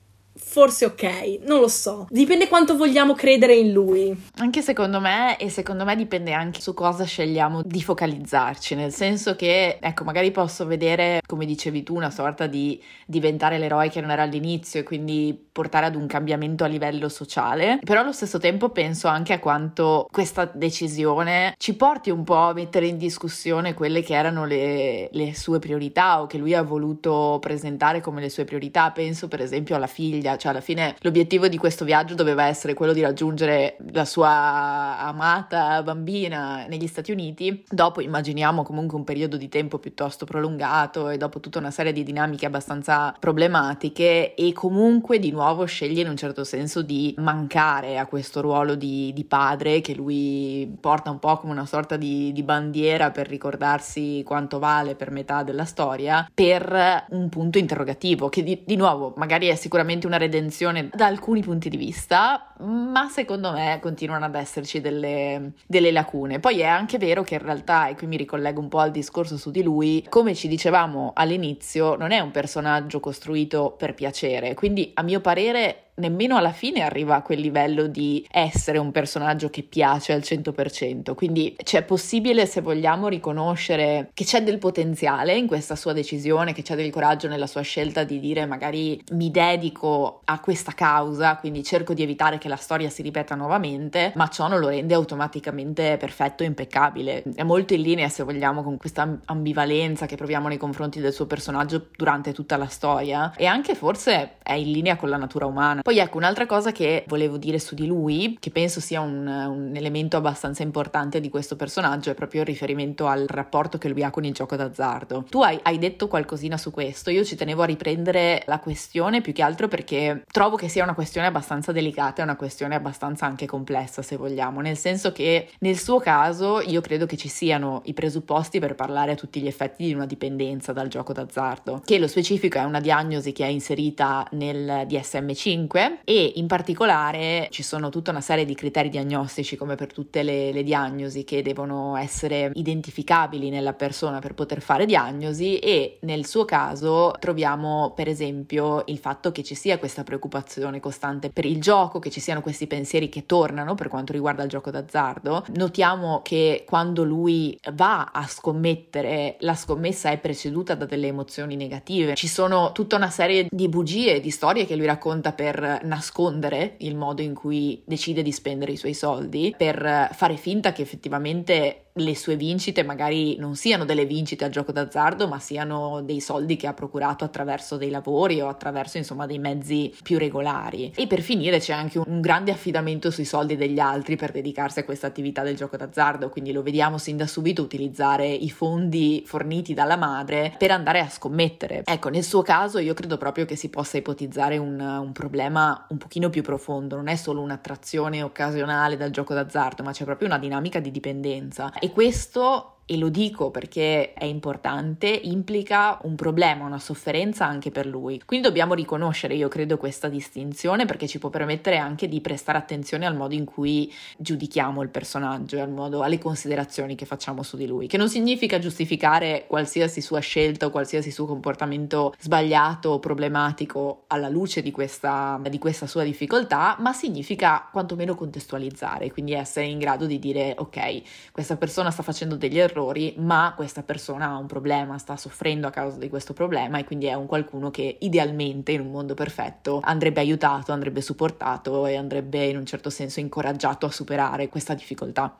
forse ok, non lo so. Dipende quanto vogliamo credere in lui. Anche secondo me, e secondo me dipende anche su cosa scegliamo di focalizzarci, nel senso che, ecco, magari posso vedere, come dicevi tu, una sorta di diventare l'eroe che non era all'inizio e quindi portare ad un cambiamento a livello sociale, però allo stesso tempo penso anche a quanto questa decisione ci porti un po' a mettere in discussione quelle che erano le, le sue priorità o che lui ha voluto presentare come le sue priorità. Penso per esempio alla figlia, cioè alla fine l'obiettivo di questo viaggio doveva essere quello di raggiungere la sua amata bambina negli Stati Uniti. Dopo immaginiamo comunque un periodo di tempo piuttosto prolungato e dopo tutta una serie di dinamiche abbastanza problematiche e comunque di nuovo sceglie in un certo senso di mancare a questo ruolo di, di padre che lui porta un po' come una sorta di, di bandiera per ricordarsi quanto vale per metà della storia, per un punto interrogativo che di, di nuovo magari è sicuramente una redenzione da alcuni punti di vista, ma secondo me continuano ad esserci delle, delle lacune. Poi è anche vero che in realtà, e qui mi ricollego un po' al discorso su di lui, come ci dicevamo all'inizio, non è un personaggio costruito per piacere, quindi a mio parere nemmeno alla fine arriva a quel livello di essere un personaggio che piace al 100%. Quindi c'è possibile, se vogliamo, riconoscere che c'è del potenziale in questa sua decisione, che c'è del coraggio nella sua scelta di dire magari mi dedico a questa causa, quindi cerco di evitare che la storia si ripeta nuovamente, ma ciò non lo rende automaticamente perfetto e impeccabile. È molto in linea, se vogliamo, con questa ambivalenza che proviamo nei confronti del suo personaggio durante tutta la storia e anche forse è in linea con la natura umana. Poi ecco, un'altra cosa che volevo dire su di lui, che penso sia un, un elemento abbastanza importante di questo personaggio, è proprio il riferimento al rapporto che lui ha con il gioco d'azzardo. Tu hai, hai detto qualcosina su questo, io ci tenevo a riprendere la questione più che altro perché trovo che sia una questione abbastanza delicata e una questione abbastanza anche complessa, se vogliamo, nel senso che nel suo caso io credo che ci siano i presupposti per parlare a tutti gli effetti di una dipendenza dal gioco d'azzardo, che lo specifico è una diagnosi che è inserita nel DSM5 e in particolare ci sono tutta una serie di criteri diagnostici come per tutte le, le diagnosi che devono essere identificabili nella persona per poter fare diagnosi e nel suo caso troviamo per esempio il fatto che ci sia questa preoccupazione costante per il gioco, che ci siano questi pensieri che tornano per quanto riguarda il gioco d'azzardo. Notiamo che quando lui va a scommettere, la scommessa è preceduta da delle emozioni negative. Ci sono tutta una serie di bugie, di storie che lui racconta per nascondere il modo in cui decide di spendere i suoi soldi, per fare finta che effettivamente le sue vincite magari non siano delle vincite al gioco d'azzardo, ma siano dei soldi che ha procurato attraverso dei lavori o attraverso insomma dei mezzi più regolari. E per finire c'è anche un grande affidamento sui soldi degli altri per dedicarsi a questa attività del gioco d'azzardo, quindi lo vediamo sin da subito utilizzare i fondi forniti dalla madre per andare a scommettere. Ecco, nel suo caso io credo proprio che si possa ipotizzare un, un problema un pochino più profondo, non è solo un'attrazione occasionale dal gioco d'azzardo, ma c'è proprio una dinamica di dipendenza. E questo e lo dico perché è importante, implica un problema, una sofferenza anche per lui. Quindi dobbiamo riconoscere, io credo, questa distinzione perché ci può permettere anche di prestare attenzione al modo in cui giudichiamo il personaggio, al modo, alle considerazioni che facciamo su di lui, che non significa giustificare qualsiasi sua scelta o qualsiasi suo comportamento sbagliato o problematico alla luce di questa, di questa sua difficoltà, ma significa quantomeno contestualizzare, quindi essere in grado di dire ok, questa persona sta facendo degli errori, errori, ma questa persona ha un problema, sta soffrendo a causa di questo problema e quindi è un qualcuno che idealmente in un mondo perfetto andrebbe aiutato, andrebbe supportato e andrebbe in un certo senso incoraggiato a superare questa difficoltà.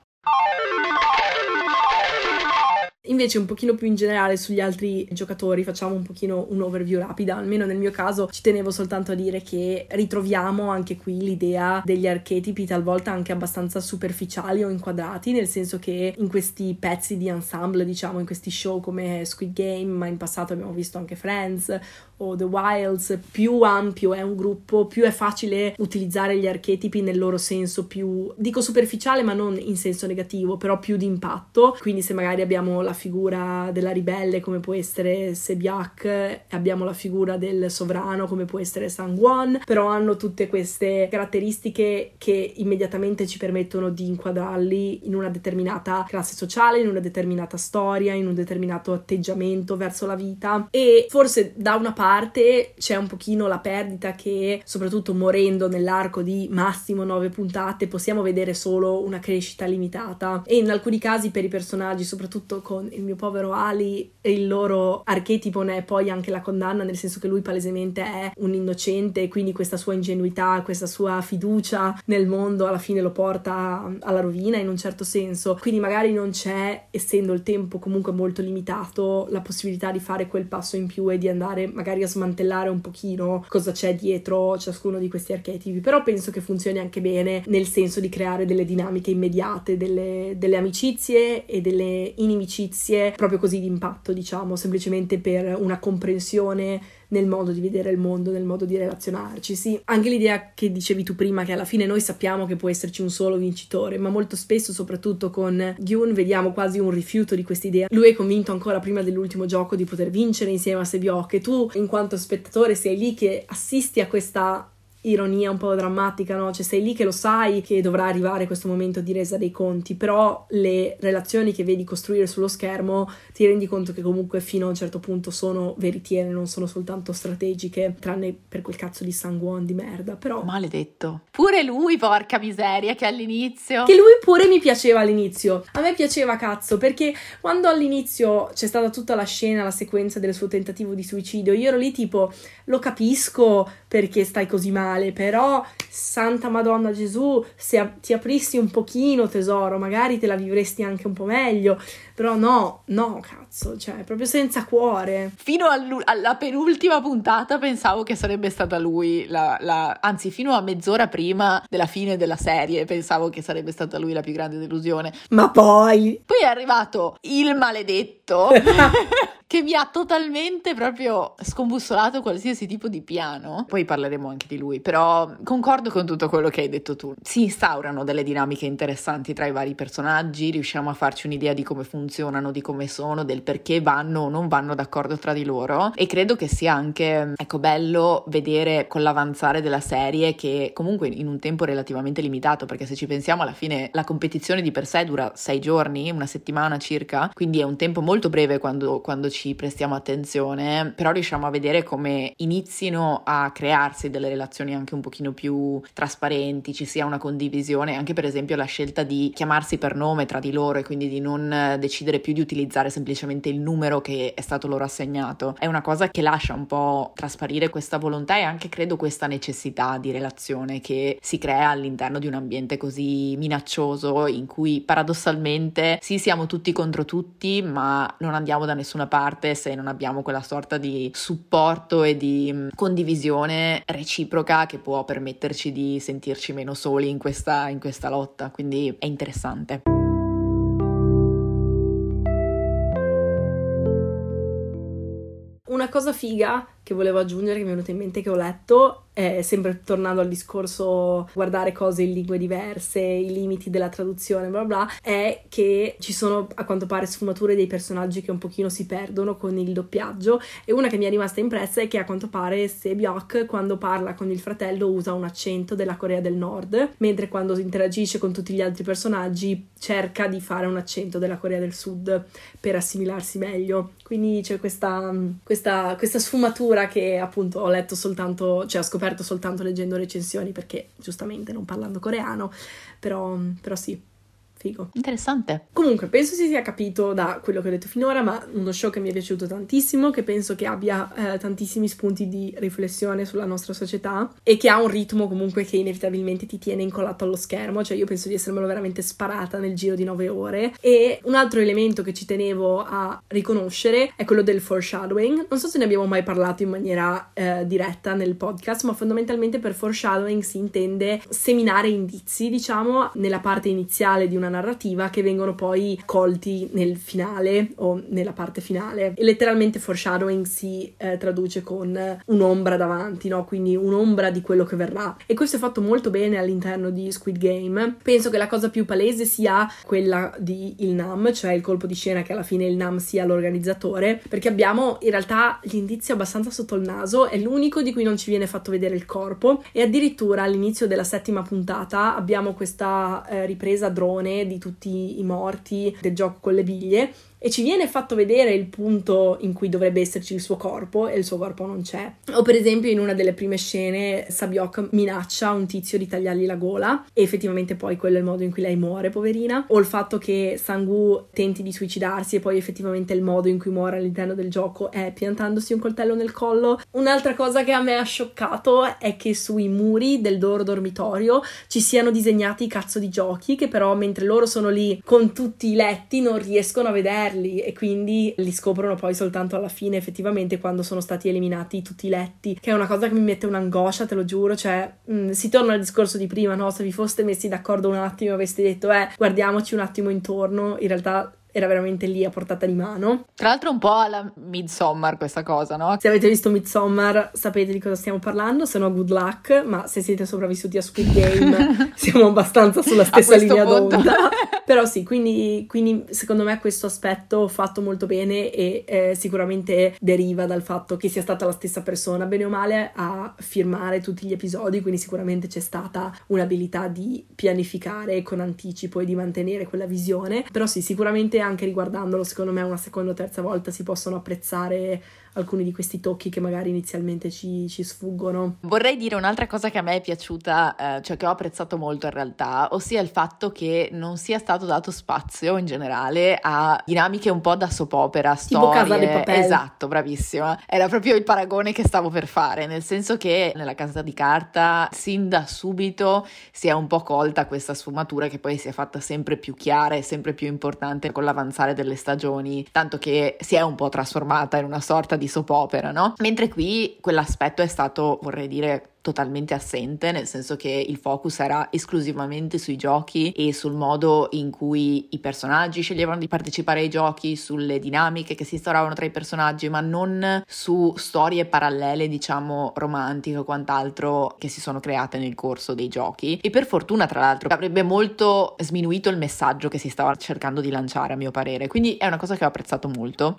Invece un pochino più in generale sugli altri giocatori facciamo un pochino un overview rapida, almeno nel mio caso ci tenevo soltanto a dire che ritroviamo anche qui l'idea degli archetipi talvolta anche abbastanza superficiali o inquadrati, nel senso che in questi pezzi di ensemble, diciamo in questi show come Squid Game, ma in passato abbiamo visto anche Friends o The Wilds, più ampio è un gruppo, più è facile utilizzare gli archetipi nel loro senso più, dico superficiale ma non in senso negativo, però più di impatto. Quindi se magari abbiamo la figura della ribelle come può essere Sebiak, abbiamo la figura del sovrano come può essere Sangwon, però hanno tutte queste caratteristiche che immediatamente ci permettono di inquadrarli in una determinata classe sociale, in una determinata storia, in un determinato atteggiamento verso la vita e forse da una parte parte c'è un pochino la perdita che, soprattutto morendo nell'arco di massimo nove puntate, possiamo vedere solo una crescita limitata. E in alcuni casi per i personaggi, soprattutto con il mio povero Ali, il loro archetipo ne è poi anche la condanna, nel senso che lui palesemente è un innocente e quindi questa sua ingenuità, questa sua fiducia nel mondo alla fine lo porta alla rovina in un certo senso. Quindi magari non c'è, essendo il tempo comunque molto limitato, la possibilità di fare quel passo in più e di andare magari magari a smantellare un pochino cosa c'è dietro ciascuno di questi archetipi, però penso che funzioni anche bene nel senso di creare delle dinamiche immediate, delle, delle amicizie e delle inimicizie proprio così di impatto, diciamo, semplicemente per una comprensione nel modo di vedere il mondo, nel modo di relazionarci. Sì, anche l'idea che dicevi tu prima, che alla fine noi sappiamo che può esserci un solo vincitore, ma molto spesso, soprattutto con Gyun, vediamo quasi un rifiuto di questa idea. Lui è convinto ancora prima dell'ultimo gioco di poter vincere insieme a Sebiok e tu, in quanto spettatore, sei lì che assisti a questa ironia un po' drammatica, no? Cioè sei lì che lo sai che dovrà arrivare questo momento di resa dei conti, però le relazioni che vedi costruire sullo schermo ti rendi conto che comunque fino a un certo punto sono veritiere, non sono soltanto strategiche, tranne per quel cazzo di Sangwon di merda, però... Maledetto. Pure lui, porca miseria, che all'inizio... Che lui pure mi piaceva all'inizio. A me piaceva cazzo, perché quando all'inizio c'è stata tutta la scena, la sequenza del suo tentativo di suicidio, io ero lì tipo, lo capisco perché stai così male, però Santa Madonna Gesù, se ti aprissi un pochino tesoro, magari te la vivresti anche un po' meglio, però no, no cazzo, cioè proprio senza cuore. Fino alla penultima puntata pensavo che sarebbe stata lui, la, la, anzi fino a mezz'ora prima della fine della serie pensavo che sarebbe stata lui la più grande delusione. Ma poi... Poi è arrivato il maledetto. che mi ha totalmente proprio scombussolato qualsiasi tipo di piano. Poi parleremo anche di lui, però concordo con tutto quello che hai detto tu. Si instaurano delle dinamiche interessanti tra i vari personaggi, riusciamo a farci un'idea di come funzionano, di come sono, del perché vanno o non vanno d'accordo tra di loro. E credo che sia anche ecco bello vedere con l'avanzare della serie che comunque in un tempo relativamente limitato, perché se ci pensiamo alla fine la competizione di per sé dura sei giorni, una settimana circa, quindi è un tempo molto breve quando, quando ci prestiamo attenzione, però riusciamo a vedere come inizino a crearsi delle relazioni anche un pochino più trasparenti, ci sia una condivisione, anche per esempio la scelta di chiamarsi per nome tra di loro e quindi di non decidere più di utilizzare semplicemente il numero che è stato loro assegnato. È una cosa che lascia un po' trasparire questa volontà e anche credo questa necessità di relazione che si crea all'interno di un ambiente così minaccioso in cui paradossalmente sì siamo tutti contro tutti ma non andiamo da nessuna parte parte se non abbiamo quella sorta di supporto e di mm, condivisione reciproca che può permetterci di sentirci meno soli in questa, in questa lotta. Quindi è interessante. Una cosa figa che volevo aggiungere, che mi è venuta in mente che ho letto, è sempre tornando al discorso guardare cose in lingue diverse, i limiti della traduzione, bla bla, è che ci sono a quanto pare sfumature dei personaggi che un pochino si perdono con il doppiaggio e una che mi è rimasta impressa è che a quanto pare Sebyok quando parla con il fratello usa un accento della Corea del Nord, mentre quando interagisce con tutti gli altri personaggi cerca di fare un accento della Corea del Sud per assimilarsi meglio. Quindi c'è questa, questa, questa sfumatura lettura che appunto ho letto soltanto, cioè ho scoperto soltanto leggendo recensioni perché giustamente non parlando coreano, però, però sì, Figo. Interessante. Comunque, penso si sia capito da quello che ho detto finora, ma uno show che mi è piaciuto tantissimo, che penso che abbia eh, tantissimi spunti di riflessione sulla nostra società e che ha un ritmo comunque che inevitabilmente ti tiene incollato allo schermo, cioè io penso di essermelo veramente sparata nel giro di nove ore. E un altro elemento che ci tenevo a riconoscere è quello del foreshadowing. Non so se ne abbiamo mai parlato in maniera eh, diretta nel podcast, ma fondamentalmente per foreshadowing si intende seminare indizi, diciamo, nella parte iniziale di una narrativa che vengono poi colti nel finale o nella parte finale. E letteralmente foreshadowing si eh, traduce con un'ombra davanti, no? Quindi un'ombra di quello che verrà. E questo è fatto molto bene all'interno di Squid Game. Penso che la cosa più palese sia quella di il Nam, cioè il colpo di scena che alla fine il Nam sia l'organizzatore, perché abbiamo in realtà l'indizio abbastanza sotto il naso, è l'unico di cui non ci viene fatto vedere il corpo e addirittura all'inizio della settima puntata abbiamo questa eh, ripresa drone di tutti i morti del gioco con le biglie e ci viene fatto vedere il punto in cui dovrebbe esserci il suo corpo e il suo corpo non c'è. O per esempio in una delle prime scene Sabiok minaccia un tizio di tagliargli la gola e effettivamente poi quello è il modo in cui lei muore, poverina. O il fatto che Sangu tenti di suicidarsi e poi effettivamente il modo in cui muore all'interno del gioco è piantandosi un coltello nel collo. Un'altra cosa che a me ha scioccato è che sui muri del loro dormitorio ci siano disegnati i cazzo di giochi che però mentre loro sono lì con tutti i letti non riescono a vedere vederli e quindi li scoprono poi soltanto alla fine effettivamente quando sono stati eliminati tutti i letti, che è una cosa che mi mette un'angoscia, te lo giuro, cioè mh, mm, si torna al discorso di prima, no? Se vi foste messi d'accordo un attimo e aveste detto eh guardiamoci un attimo intorno, in realtà era veramente lì a portata di mano. Tra l'altro un po' alla Midsommar questa cosa, no? Se avete visto Midsommar sapete di cosa stiamo parlando, se no good luck, ma se siete sopravvissuti a Squid Game siamo abbastanza sulla stessa linea punto. d'onda. Però sì, quindi, quindi, secondo me questo aspetto fatto molto bene e eh, sicuramente deriva dal fatto che sia stata la stessa persona, bene o male, a firmare tutti gli episodi, quindi sicuramente c'è stata un'abilità di pianificare con anticipo e di mantenere quella visione. Però sì, sicuramente anche riguardandolo, secondo me una seconda o terza volta si possono apprezzare alcuni di questi tocchi che magari inizialmente ci, ci sfuggono. Vorrei dire un'altra cosa che a me è piaciuta, eh, cioè che ho apprezzato molto in realtà, ossia il fatto che non sia stato dato spazio in generale a dinamiche un po' da soap opera, tipo storie. Casa dei Papel. Esatto, bravissima. Era proprio il paragone che stavo per fare, nel senso che nella casa di carta sin da subito si è un po' colta questa sfumatura che poi si è fatta sempre più chiara e sempre più importante con l'avanzare delle stagioni, tanto che si è un po' trasformata in una sorta di soap opera, no? Mentre qui quell'aspetto è stato, vorrei dire, totalmente assente, nel senso che il focus era esclusivamente sui giochi e sul modo in cui i personaggi sceglievano di partecipare ai giochi, sulle dinamiche che si instauravano tra i personaggi, ma non su storie parallele, diciamo, romantiche o quant'altro che si sono create nel corso dei giochi. E per fortuna, tra l'altro, avrebbe molto sminuito il messaggio che si stava cercando di lanciare, a mio parere. Quindi è una cosa che ho apprezzato molto.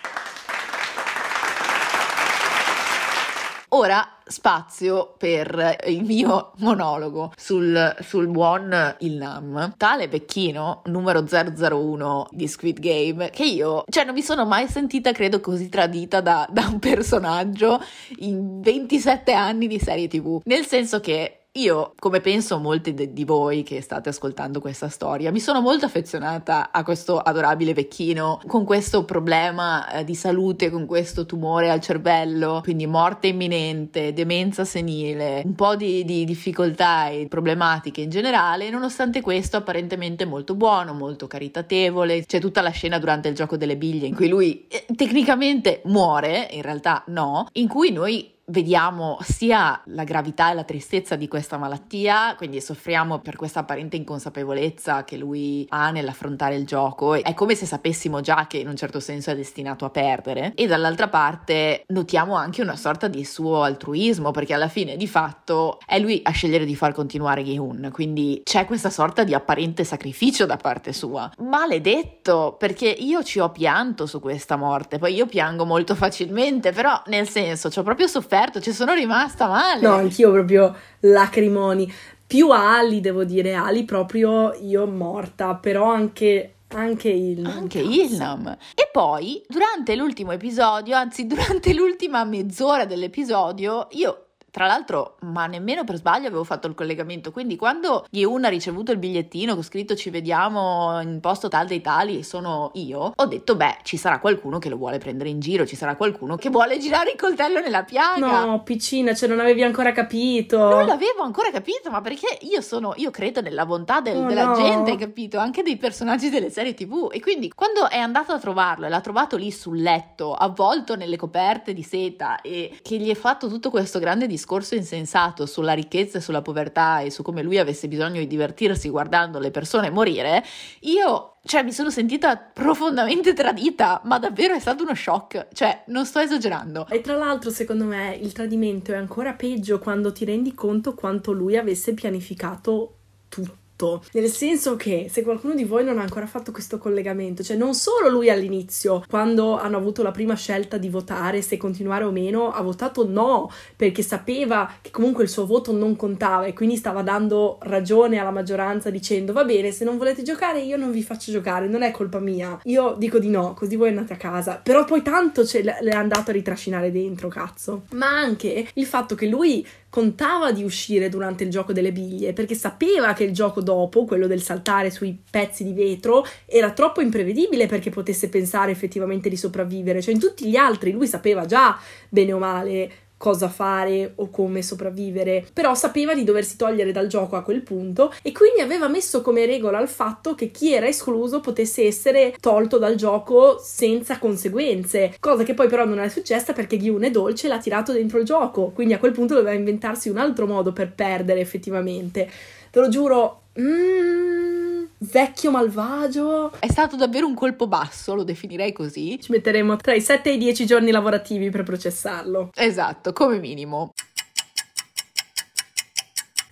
Ora spazio per il mio monologo sul, sul buon Ilnam, tale vecchino numero 001 di Squid Game, che io, cioè non mi sono mai sentita, credo, così tradita da, da un personaggio in 27 anni di serie tv, nel senso che io, come penso molti de- di voi che state ascoltando questa storia, mi sono molto affezionata a questo adorabile vecchino con questo problema eh, di salute, con questo tumore al cervello, quindi morte imminente, demenza senile, un po' di, di difficoltà e problematiche in generale, nonostante questo apparentemente molto buono, molto caritatevole. C'è tutta la scena durante il gioco delle biglie in cui lui eh, tecnicamente muore, in realtà no, in cui noi vediamo sia la gravità e la tristezza di questa malattia, quindi soffriamo per questa apparente inconsapevolezza che lui ha nell'affrontare il gioco. È come se sapessimo già che in un certo senso è destinato a perdere. E dall'altra parte notiamo anche una sorta di suo altruismo, perché alla fine di fatto è lui a scegliere di far continuare Gihun, quindi c'è questa sorta di apparente sacrificio da parte sua. Maledetto, perché io ci ho pianto su questa morte, poi io piango molto facilmente, però nel senso ci ho proprio sofferto sofferto, ci sono rimasta male. No, anch'io proprio lacrimoni. Più Ali, devo dire, Ali proprio io morta, però anche anche Ilnam. Anche Ilnam. E poi, durante l'ultimo episodio, anzi durante l'ultima mezz'ora dell'episodio, io tra l'altro, ma nemmeno per sbaglio avevo fatto il collegamento, quindi quando Yeun ha ricevuto il bigliettino con scritto ci vediamo in posto tal dei tali, sono io, ho detto beh, ci sarà qualcuno che lo vuole prendere in giro, ci sarà qualcuno che vuole girare il coltello nella piaga. No, piccina, cioè non avevi ancora capito. Non l'avevo ancora capito, ma perché io sono, io credo nella bontà del, oh, della no. gente, capito? Anche dei personaggi delle serie tv. E quindi quando è andato a trovarlo e l'ha trovato lì sul letto, avvolto nelle coperte di seta e che gli è fatto tutto questo grande discorso discorso insensato sulla ricchezza e sulla povertà e su come lui avesse bisogno di divertirsi guardando le persone morire, io cioè mi sono sentita profondamente tradita, ma davvero è stato uno shock, cioè non sto esagerando. E tra l'altro secondo me il tradimento è ancora peggio quando ti rendi conto quanto lui avesse pianificato tutto tutto. Nel senso che se qualcuno di voi non ha ancora fatto questo collegamento, cioè non solo lui all'inizio, quando hanno avuto la prima scelta di votare se continuare o meno, ha votato no, perché sapeva che comunque il suo voto non contava e quindi stava dando ragione alla maggioranza dicendo va bene, se non volete giocare io non vi faccio giocare, non è colpa mia. Io dico di no, così voi andate a casa. Però poi tanto ce l'è andato a ritrascinare dentro, cazzo. Ma anche il fatto che lui contava di uscire durante il gioco delle biglie perché sapeva che il gioco dopo, quello del saltare sui pezzi di vetro, era troppo imprevedibile perché potesse pensare effettivamente di sopravvivere. Cioè in tutti gli altri lui sapeva già bene o male cosa fare o come sopravvivere, però sapeva di doversi togliere dal gioco a quel punto e quindi aveva messo come regola il fatto che chi era escluso potesse essere tolto dal gioco senza conseguenze, cosa che poi però non è successa perché Gyun è dolce e l'ha tirato dentro il gioco, quindi a quel punto doveva inventarsi un altro modo per perdere effettivamente. Te lo giuro, mm, vecchio malvagio. È stato davvero un colpo basso, lo definirei così. Ci metteremo tra i 7 e i 10 giorni lavorativi per processarlo. Esatto, come minimo.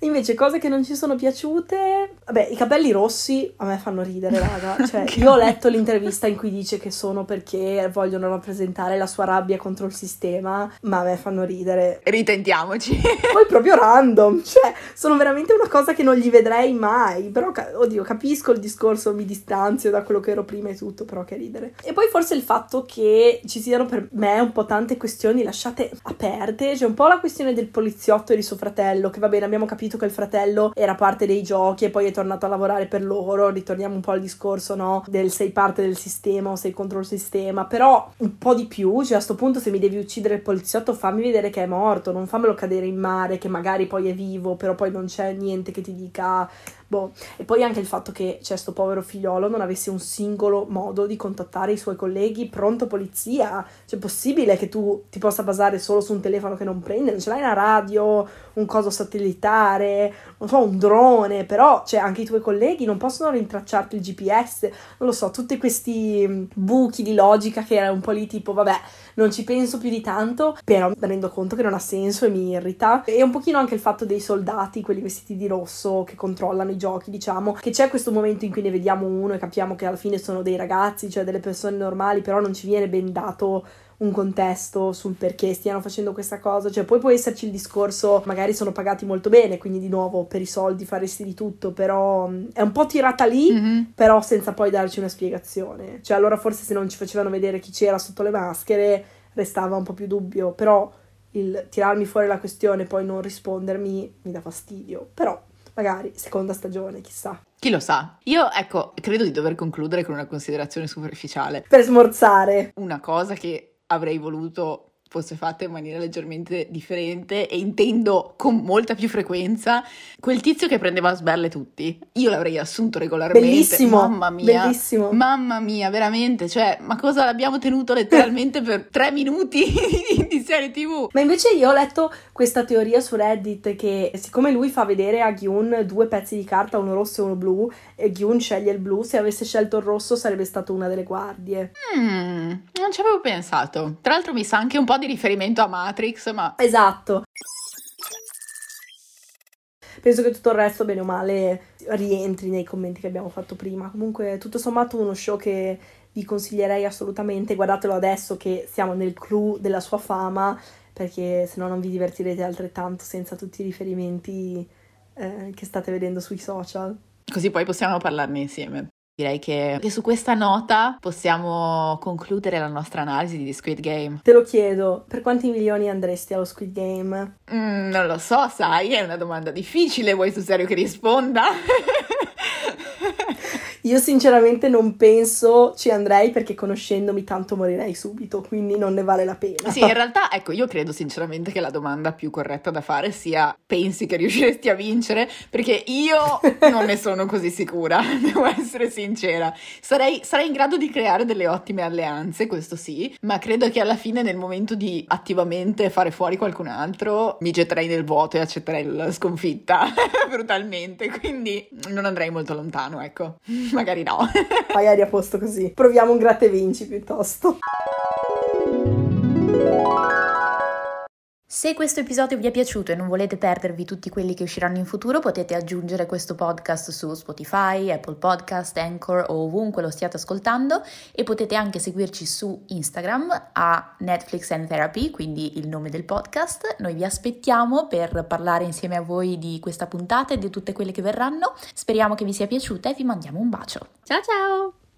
Invece, cose che non ci sono piaciute. Vabbè, i capelli rossi a me fanno ridere, raga. Cioè, io ho letto l'intervista in cui dice che sono perché vogliono rappresentare la sua rabbia contro il sistema, ma a me fanno ridere. Ritentiamoci. Poi proprio random. Cioè, sono veramente una cosa che non gli vedrei mai. Però, oddio, capisco il discorso, mi distanzio da quello che ero prima e tutto, però che ridere. E poi forse il fatto che ci siano per me un po' tante questioni lasciate aperte. C'è un po' la questione del poliziotto e di suo fratello, che va bene, abbiamo capito capito che il fratello era parte dei giochi e poi è tornato a lavorare per loro. Ritorniamo un po' al discorso, no? Del sei parte del sistema o sei contro il sistema. Però un po' di più, cioè a sto punto se mi devi uccidere il poliziotto fammi vedere che è morto, non fammelo cadere in mare, che magari poi è vivo, però poi non c'è niente che ti dica Boh. E poi anche il fatto che cioè, sto povero figliolo non avesse un singolo modo di contattare i suoi colleghi, pronto polizia. Cioè, è possibile che tu ti possa basare solo su un telefono che non prende? Non ce l'hai una radio, un coso satellitare, non so, un drone, però cioè, anche i tuoi colleghi non possono rintracciarti il GPS, non lo so, tutti questi mm, buchi di logica che era un po' lì tipo, vabbè, non ci penso più di tanto, però mi rendo conto che non ha senso e mi irrita. E un pochino anche il fatto dei soldati, quelli vestiti di rosso, che controllano i giochi, diciamo, che c'è questo momento in cui ne vediamo uno e capiamo che alla fine sono dei ragazzi, cioè delle persone normali, però non ci viene ben dato un contesto sul perché stiano facendo questa cosa, cioè poi può esserci il discorso, magari sono pagati molto bene, quindi di nuovo per i soldi faresti di tutto, però mm, è un po' tirata lì, mm-hmm. però senza poi darci una spiegazione. Cioè allora forse se non ci facevano vedere chi c'era sotto le maschere restava un po' più dubbio, però il tirarmi fuori la questione e poi non rispondermi mi dà fastidio, però magari seconda stagione, chissà. Chi lo sa? Io, ecco, credo di dover concludere con una considerazione superficiale. Per smorzare. Una cosa che avrei voluto fosse fatta in maniera leggermente differente e intendo con molta più frequenza quel tizio che prendeva a sberle tutti. Io l'avrei assunto regolarmente. Bellissimo. Mamma mia. Bellissimo. Mamma mia, veramente. Cioè, ma cosa l'abbiamo tenuto letteralmente per tre minuti di serie TV? Ma invece io ho letto questa teoria su Reddit che siccome lui fa vedere a Gyun due pezzi di carta, uno rosso e uno blu, e Gyun sceglie il blu, se avesse scelto il rosso sarebbe stato una delle guardie. Mm, non ci avevo pensato. Tra l'altro mi sa anche un po' di riferimento a Matrix, ma... Esatto. Penso che tutto il resto, bene o male, rientri nei commenti che abbiamo fatto prima. Comunque, tutto sommato, uno show che vi consiglierei assolutamente. Guardatelo adesso che siamo nel clou della sua fama, perché se no non vi divertirete altrettanto senza tutti i riferimenti eh, che state vedendo sui social. Così poi possiamo parlarne insieme. Direi che, che, su questa nota possiamo concludere la nostra analisi di Squid Game. Te lo chiedo, per quanti milioni andresti allo Squid Game? Mm, non lo so, sai, è una domanda difficile, vuoi sul serio che risponda? Io sinceramente non penso ci andrei perché conoscendomi tanto morirei subito, quindi non ne vale la pena. Sì, in realtà, ecco, io credo sinceramente che la domanda più corretta da fare sia pensi che riusciresti a vincere? Perché io non ne sono così sicura, devo essere sincera. Sarei, sarei in grado di creare delle ottime alleanze, questo sì, ma credo che alla fine nel momento di attivamente fare fuori qualcun altro mi getterei nel vuoto e accetterei la sconfitta brutalmente, quindi non andrei molto lontano, ecco. magari no. magari a posto così. Proviamo un gratta e vinci piuttosto. Se questo episodio vi è piaciuto e non volete perdervi tutti quelli che usciranno in futuro, potete aggiungere questo podcast su Spotify, Apple Podcast, Anchor o ovunque lo stiate ascoltando e potete anche seguirci su Instagram a Netflix and Therapy, quindi il nome del podcast. Noi vi aspettiamo per parlare insieme a voi di questa puntata e di tutte quelle che verranno. Speriamo che vi sia piaciuta e vi mandiamo un bacio. Ciao ciao!